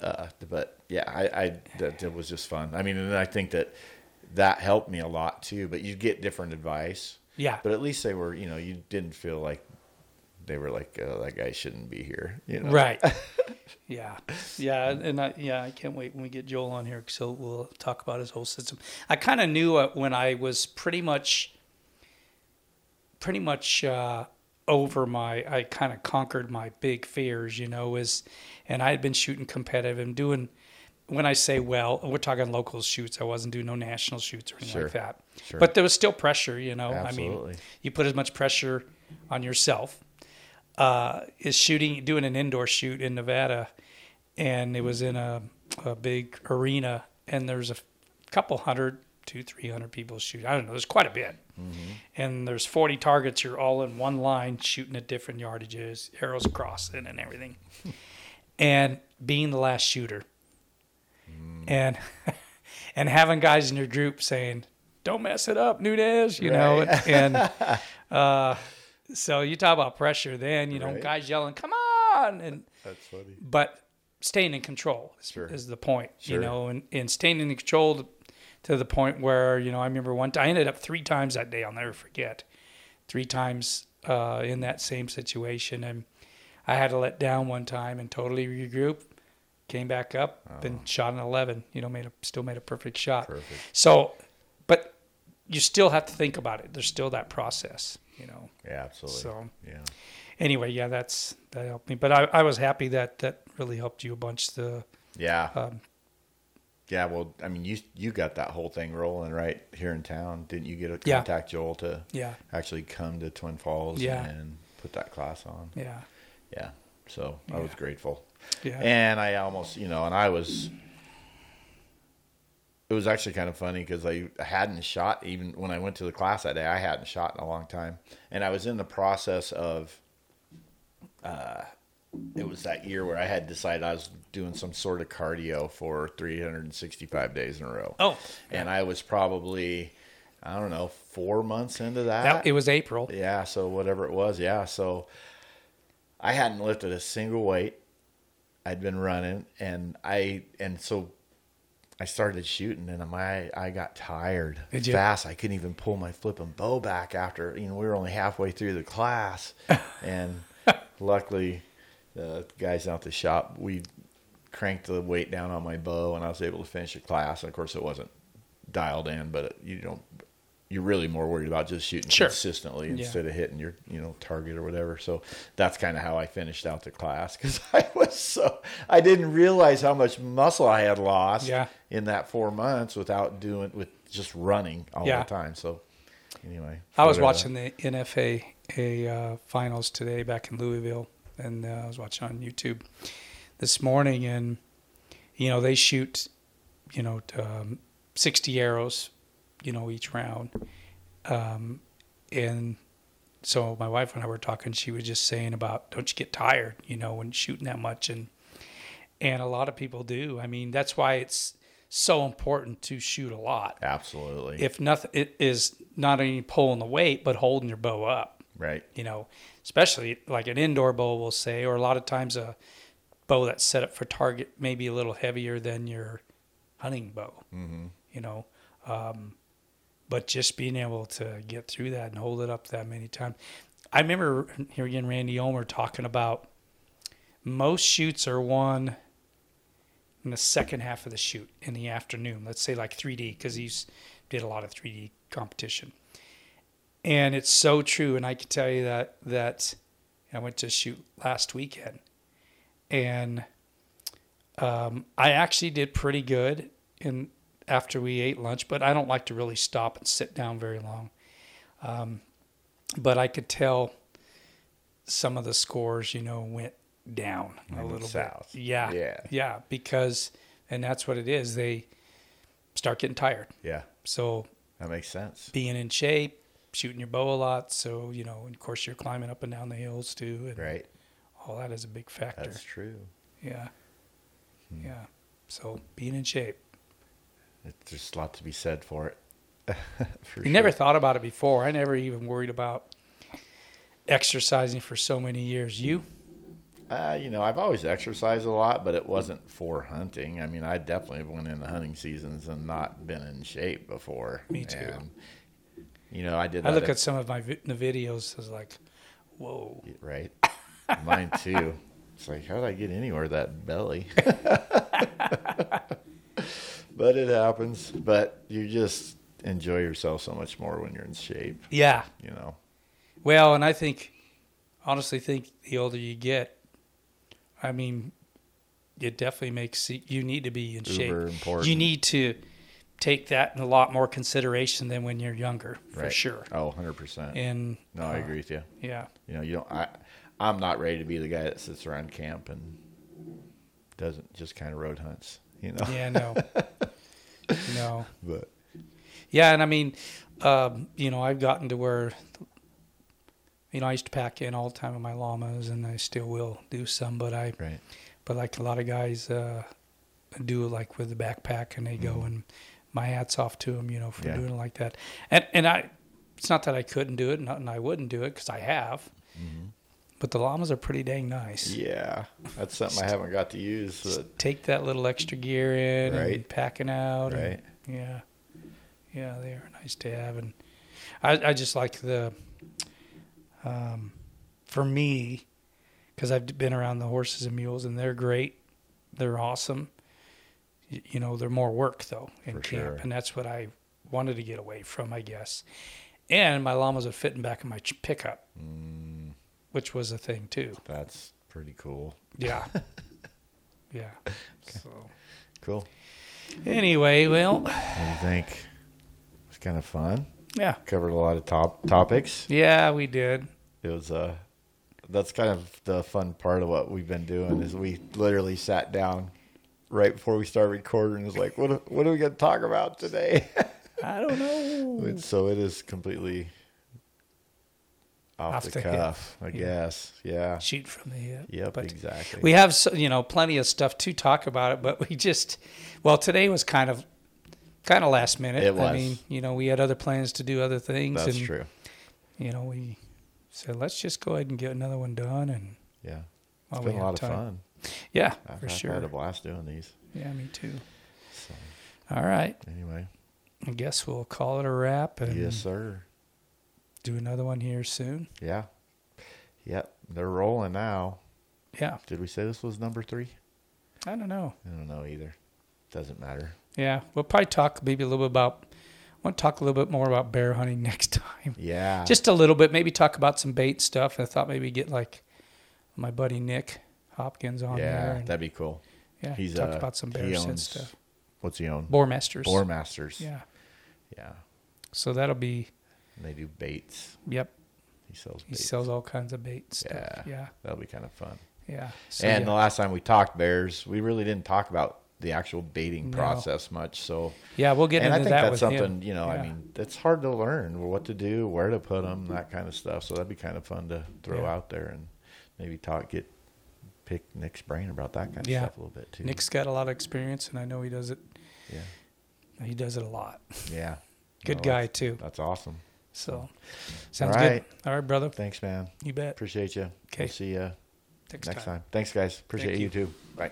uh, but yeah, I, I that, that was just fun. I mean, and I think that that helped me a lot too. But you get different advice. yeah, But at least they were, you know, you didn't feel like they were like uh, that guy shouldn't be here. You know. right, <laughs> yeah, yeah, and I, yeah, I can't wait when we get Joel on here, so we'll talk about his whole system. I kind of knew uh, when I was pretty much, pretty much uh, over my, I kind of conquered my big fears, you know, is, and I had been shooting competitive and doing. When I say well, we're talking local shoots. I wasn't doing no national shoots or anything Sure. like that. Sure. But there was still pressure, you know. I Absolutely. mean, you put as much pressure on yourself. Uh, is shooting, doing an indoor shoot in Nevada, and it was in a, a big arena, and there's a couple hundred, two, three hundred people shoot. I don't know. There's quite a bit, and there's 40 targets. You're all in one line shooting at different yardages, arrows crossing and everything, <laughs> and being the last shooter, and <laughs> and having guys in your group saying, "Don't mess it up, Nunez," you know, Right. and <laughs> uh, so you talk about pressure. Then you know, Right. guys yelling, "Come on!" and That's funny. but staying in control is, Sure. is the point, Sure. you know, and, and staying in control to, the point where, you know, I remember one time, I ended up three times that day, I'll never forget, three times uh, in that same situation. And I had to let down one time and totally regroup, came back up, then shot an 11, you know, made a, still made a perfect shot. Perfect. So, but you still have to think about it. There's still that process, you know. Yeah, absolutely. So yeah. anyway, yeah, that's, that helped me. But I, I was happy that that really helped you a bunch. The, Yeah. Um, yeah. Well, I mean, you you got that whole thing rolling right here in town, didn't you? Get a Yeah. contact Joel to yeah. actually come to Twin Falls Yeah. and put that class on. Yeah. Yeah. So I was grateful. Yeah. And I almost, you know, and I was. It was actually kind of funny because I hadn't shot even when I went to the class that day. I hadn't shot in a long time, and I was in the process of. Uh, it was that year where I had decided I was doing some sort of cardio for 365 days in a row. oh, and I was probably, I don't know, four months into that. that, it was April. Yeah, so whatever it was, yeah. So I hadn't lifted a single weight. I'd been running and I and so I started shooting and my I got tired Did you? fast. I couldn't even pull my flipping bow back after you know, we were only halfway through the class. <laughs> and luckily the guys out the shop, we cranked the weight down on my bow and I was able to finish the class. And of course it wasn't dialed in, but you don't you're really more worried about just shooting Sure. consistently Yeah. instead of hitting your you know target or whatever. So that's kind of how I finished out the class because <laughs> I was so I didn't realize how much muscle I had lost Yeah. in that four months without doing with just running all Yeah. the time. So anyway, I was watching the NFA a, uh, finals today back in Louisville, and uh, I was watching on YouTube this morning, and you know they shoot, you know, um, sixty arrows, you know, each round, um, and so my wife and I were talking. She was just saying about don't you get tired, you know, when shooting that much, and and a lot of people do. I mean, that's why it's so important to shoot a lot absolutely if nothing it is not only pulling the weight but holding your bow up right. you know especially like an indoor bow we'll say or a lot of times a bow that's set up for target maybe a little heavier than your hunting bow Mm-hmm. you know um, but just being able to get through that and hold it up that many times i remember here hearing randy ulmer talking about most shoots are won in the second half of the shoot in the afternoon let's say like 3d because he's did a lot of 3d competition and it's so true and i can tell you that that i went to shoot last weekend and um, i actually did pretty good in after we ate lunch but i don't like to really stop and sit down very long um, but i could tell some of the scores you know went down a Went little south. bit yeah Yeah. yeah because and that's what it is they start getting tired Yeah, so that makes sense. being in shape, shooting your bow a lot. So, you know, and of course you're climbing up and down the hills too. And Right, all that is a big factor. that's true. Yeah. Yeah. So being in shape. It's just a lot to be said for it. <laughs> for You never thought about it before. I never even worried about exercising for so many years. You? Uh, you know, I've always exercised a lot, but it wasn't for hunting. I mean, I definitely went into hunting seasons and not been in shape before. Me too. And, you know, I did. I look at some of my vi- the videos. I was like, whoa. right. Mine too. It's like, how did I get anywhere that belly? <laughs> but it happens. But you just enjoy yourself so much more when you're in shape. Yeah. You know. Well, and I think, honestly, think the older you get, I mean, it definitely makes you need to be in shape. Uber important. You need to take that in a lot more consideration than when you're younger, for Right. sure. Oh, 100 percent. And No, I uh, agree with you. Yeah, You know, you don't. I, I'm not ready to be the guy that sits around camp and doesn't just kind of road hunts. You know. yeah, no, <laughs> no. But Yeah, and I mean, um, you know, I've gotten to where, you know, I used to pack in all the time with my llamas, and I still will do some, but I, Right. but like a lot of guys uh, do, like with the backpack, and they go and my hats off to them, you know, for Mm-hmm. Yeah. doing it like that. And and I, it's not that I couldn't do it, and and I wouldn't do it because I have, but the llamas are pretty dang nice. Mm-hmm. Yeah, that's something I haven't got to use. But Take that little extra gear in and packing out. and- Right. yeah. Yeah, they are nice to have, and I I just like the, um, for me, because I've been around the horses and mules, and they're great, they're awesome. You know, they're more work though in For camp, sure. and that's what I wanted to get away from, I guess. And my llamas would fit in back in my pickup, mm, which was a thing too. that's pretty cool. Yeah. <laughs> yeah. So Cool. anyway, well, What do you think? It's kind of fun. yeah, Covered a lot of top topics. yeah, we did. It was uh that's kind of the fun part of what we've been doing is we literally sat down right before we start recording. was like, what are- what are we going to talk about today? I don't know. <laughs> So it is completely off, Off the, the hip. cuff, I Yeah. guess. Yeah. shoot from the hip. Yep. But exactly. we have you know plenty of stuff to talk about it, but we just well today was kind of kind of last minute. It was. I mean, you know, we had other plans to do other things, That's and true. you know, we said let's just go ahead and get another one done, and Yeah. It's been a lot of time. fun. Yeah, I've, for I've sure. had a blast doing these. Yeah, me too. So All right, anyway, I guess we'll call it a wrap and yes, sir. do another one here soon. Yeah. Yep. They're rolling now. Yeah, Did we say this was number three? I don't know. I don't know either. Doesn't matter. Yeah, we'll probably talk maybe a little bit about. I want to talk a little bit more about bear hunting <laughs> next time. Yeah. just a little bit. Maybe talk about some bait stuff. I thought maybe get like my buddy Nick Hopkins on yeah, there. And, that'd be cool. yeah, he's, talk uh, about some he bear scent owns- stuff. What's he own? Boar Masters. Boar Masters. Yeah. Yeah. So that'll be. And they do baits. Yep. He sells Baits. He sells all kinds of bait stuff. Yeah. Yeah. That'll be kind of fun. Yeah. So, and yeah. the last time we talked bears, we really didn't talk about the actual baiting No. process much. So, yeah, we'll get and I think that that's something him. you know. I mean, it's hard to learn what to do, where to put them, that kind of stuff. So that'd be kind of fun to throw Yeah. out there and maybe talk, get pick Nick's brain about that kind of Yeah. stuff a little bit too. Nick's got a lot of experience, and I know he does it. yeah, He does it a lot. yeah, <laughs> Good No, guy that's- too. That's awesome. So sounds right. good. All right, brother. Thanks, man. You bet. Appreciate you. Okay. We'll see you Next, next time. time. Thanks, guys. Appreciate Thank you you. too. Bye.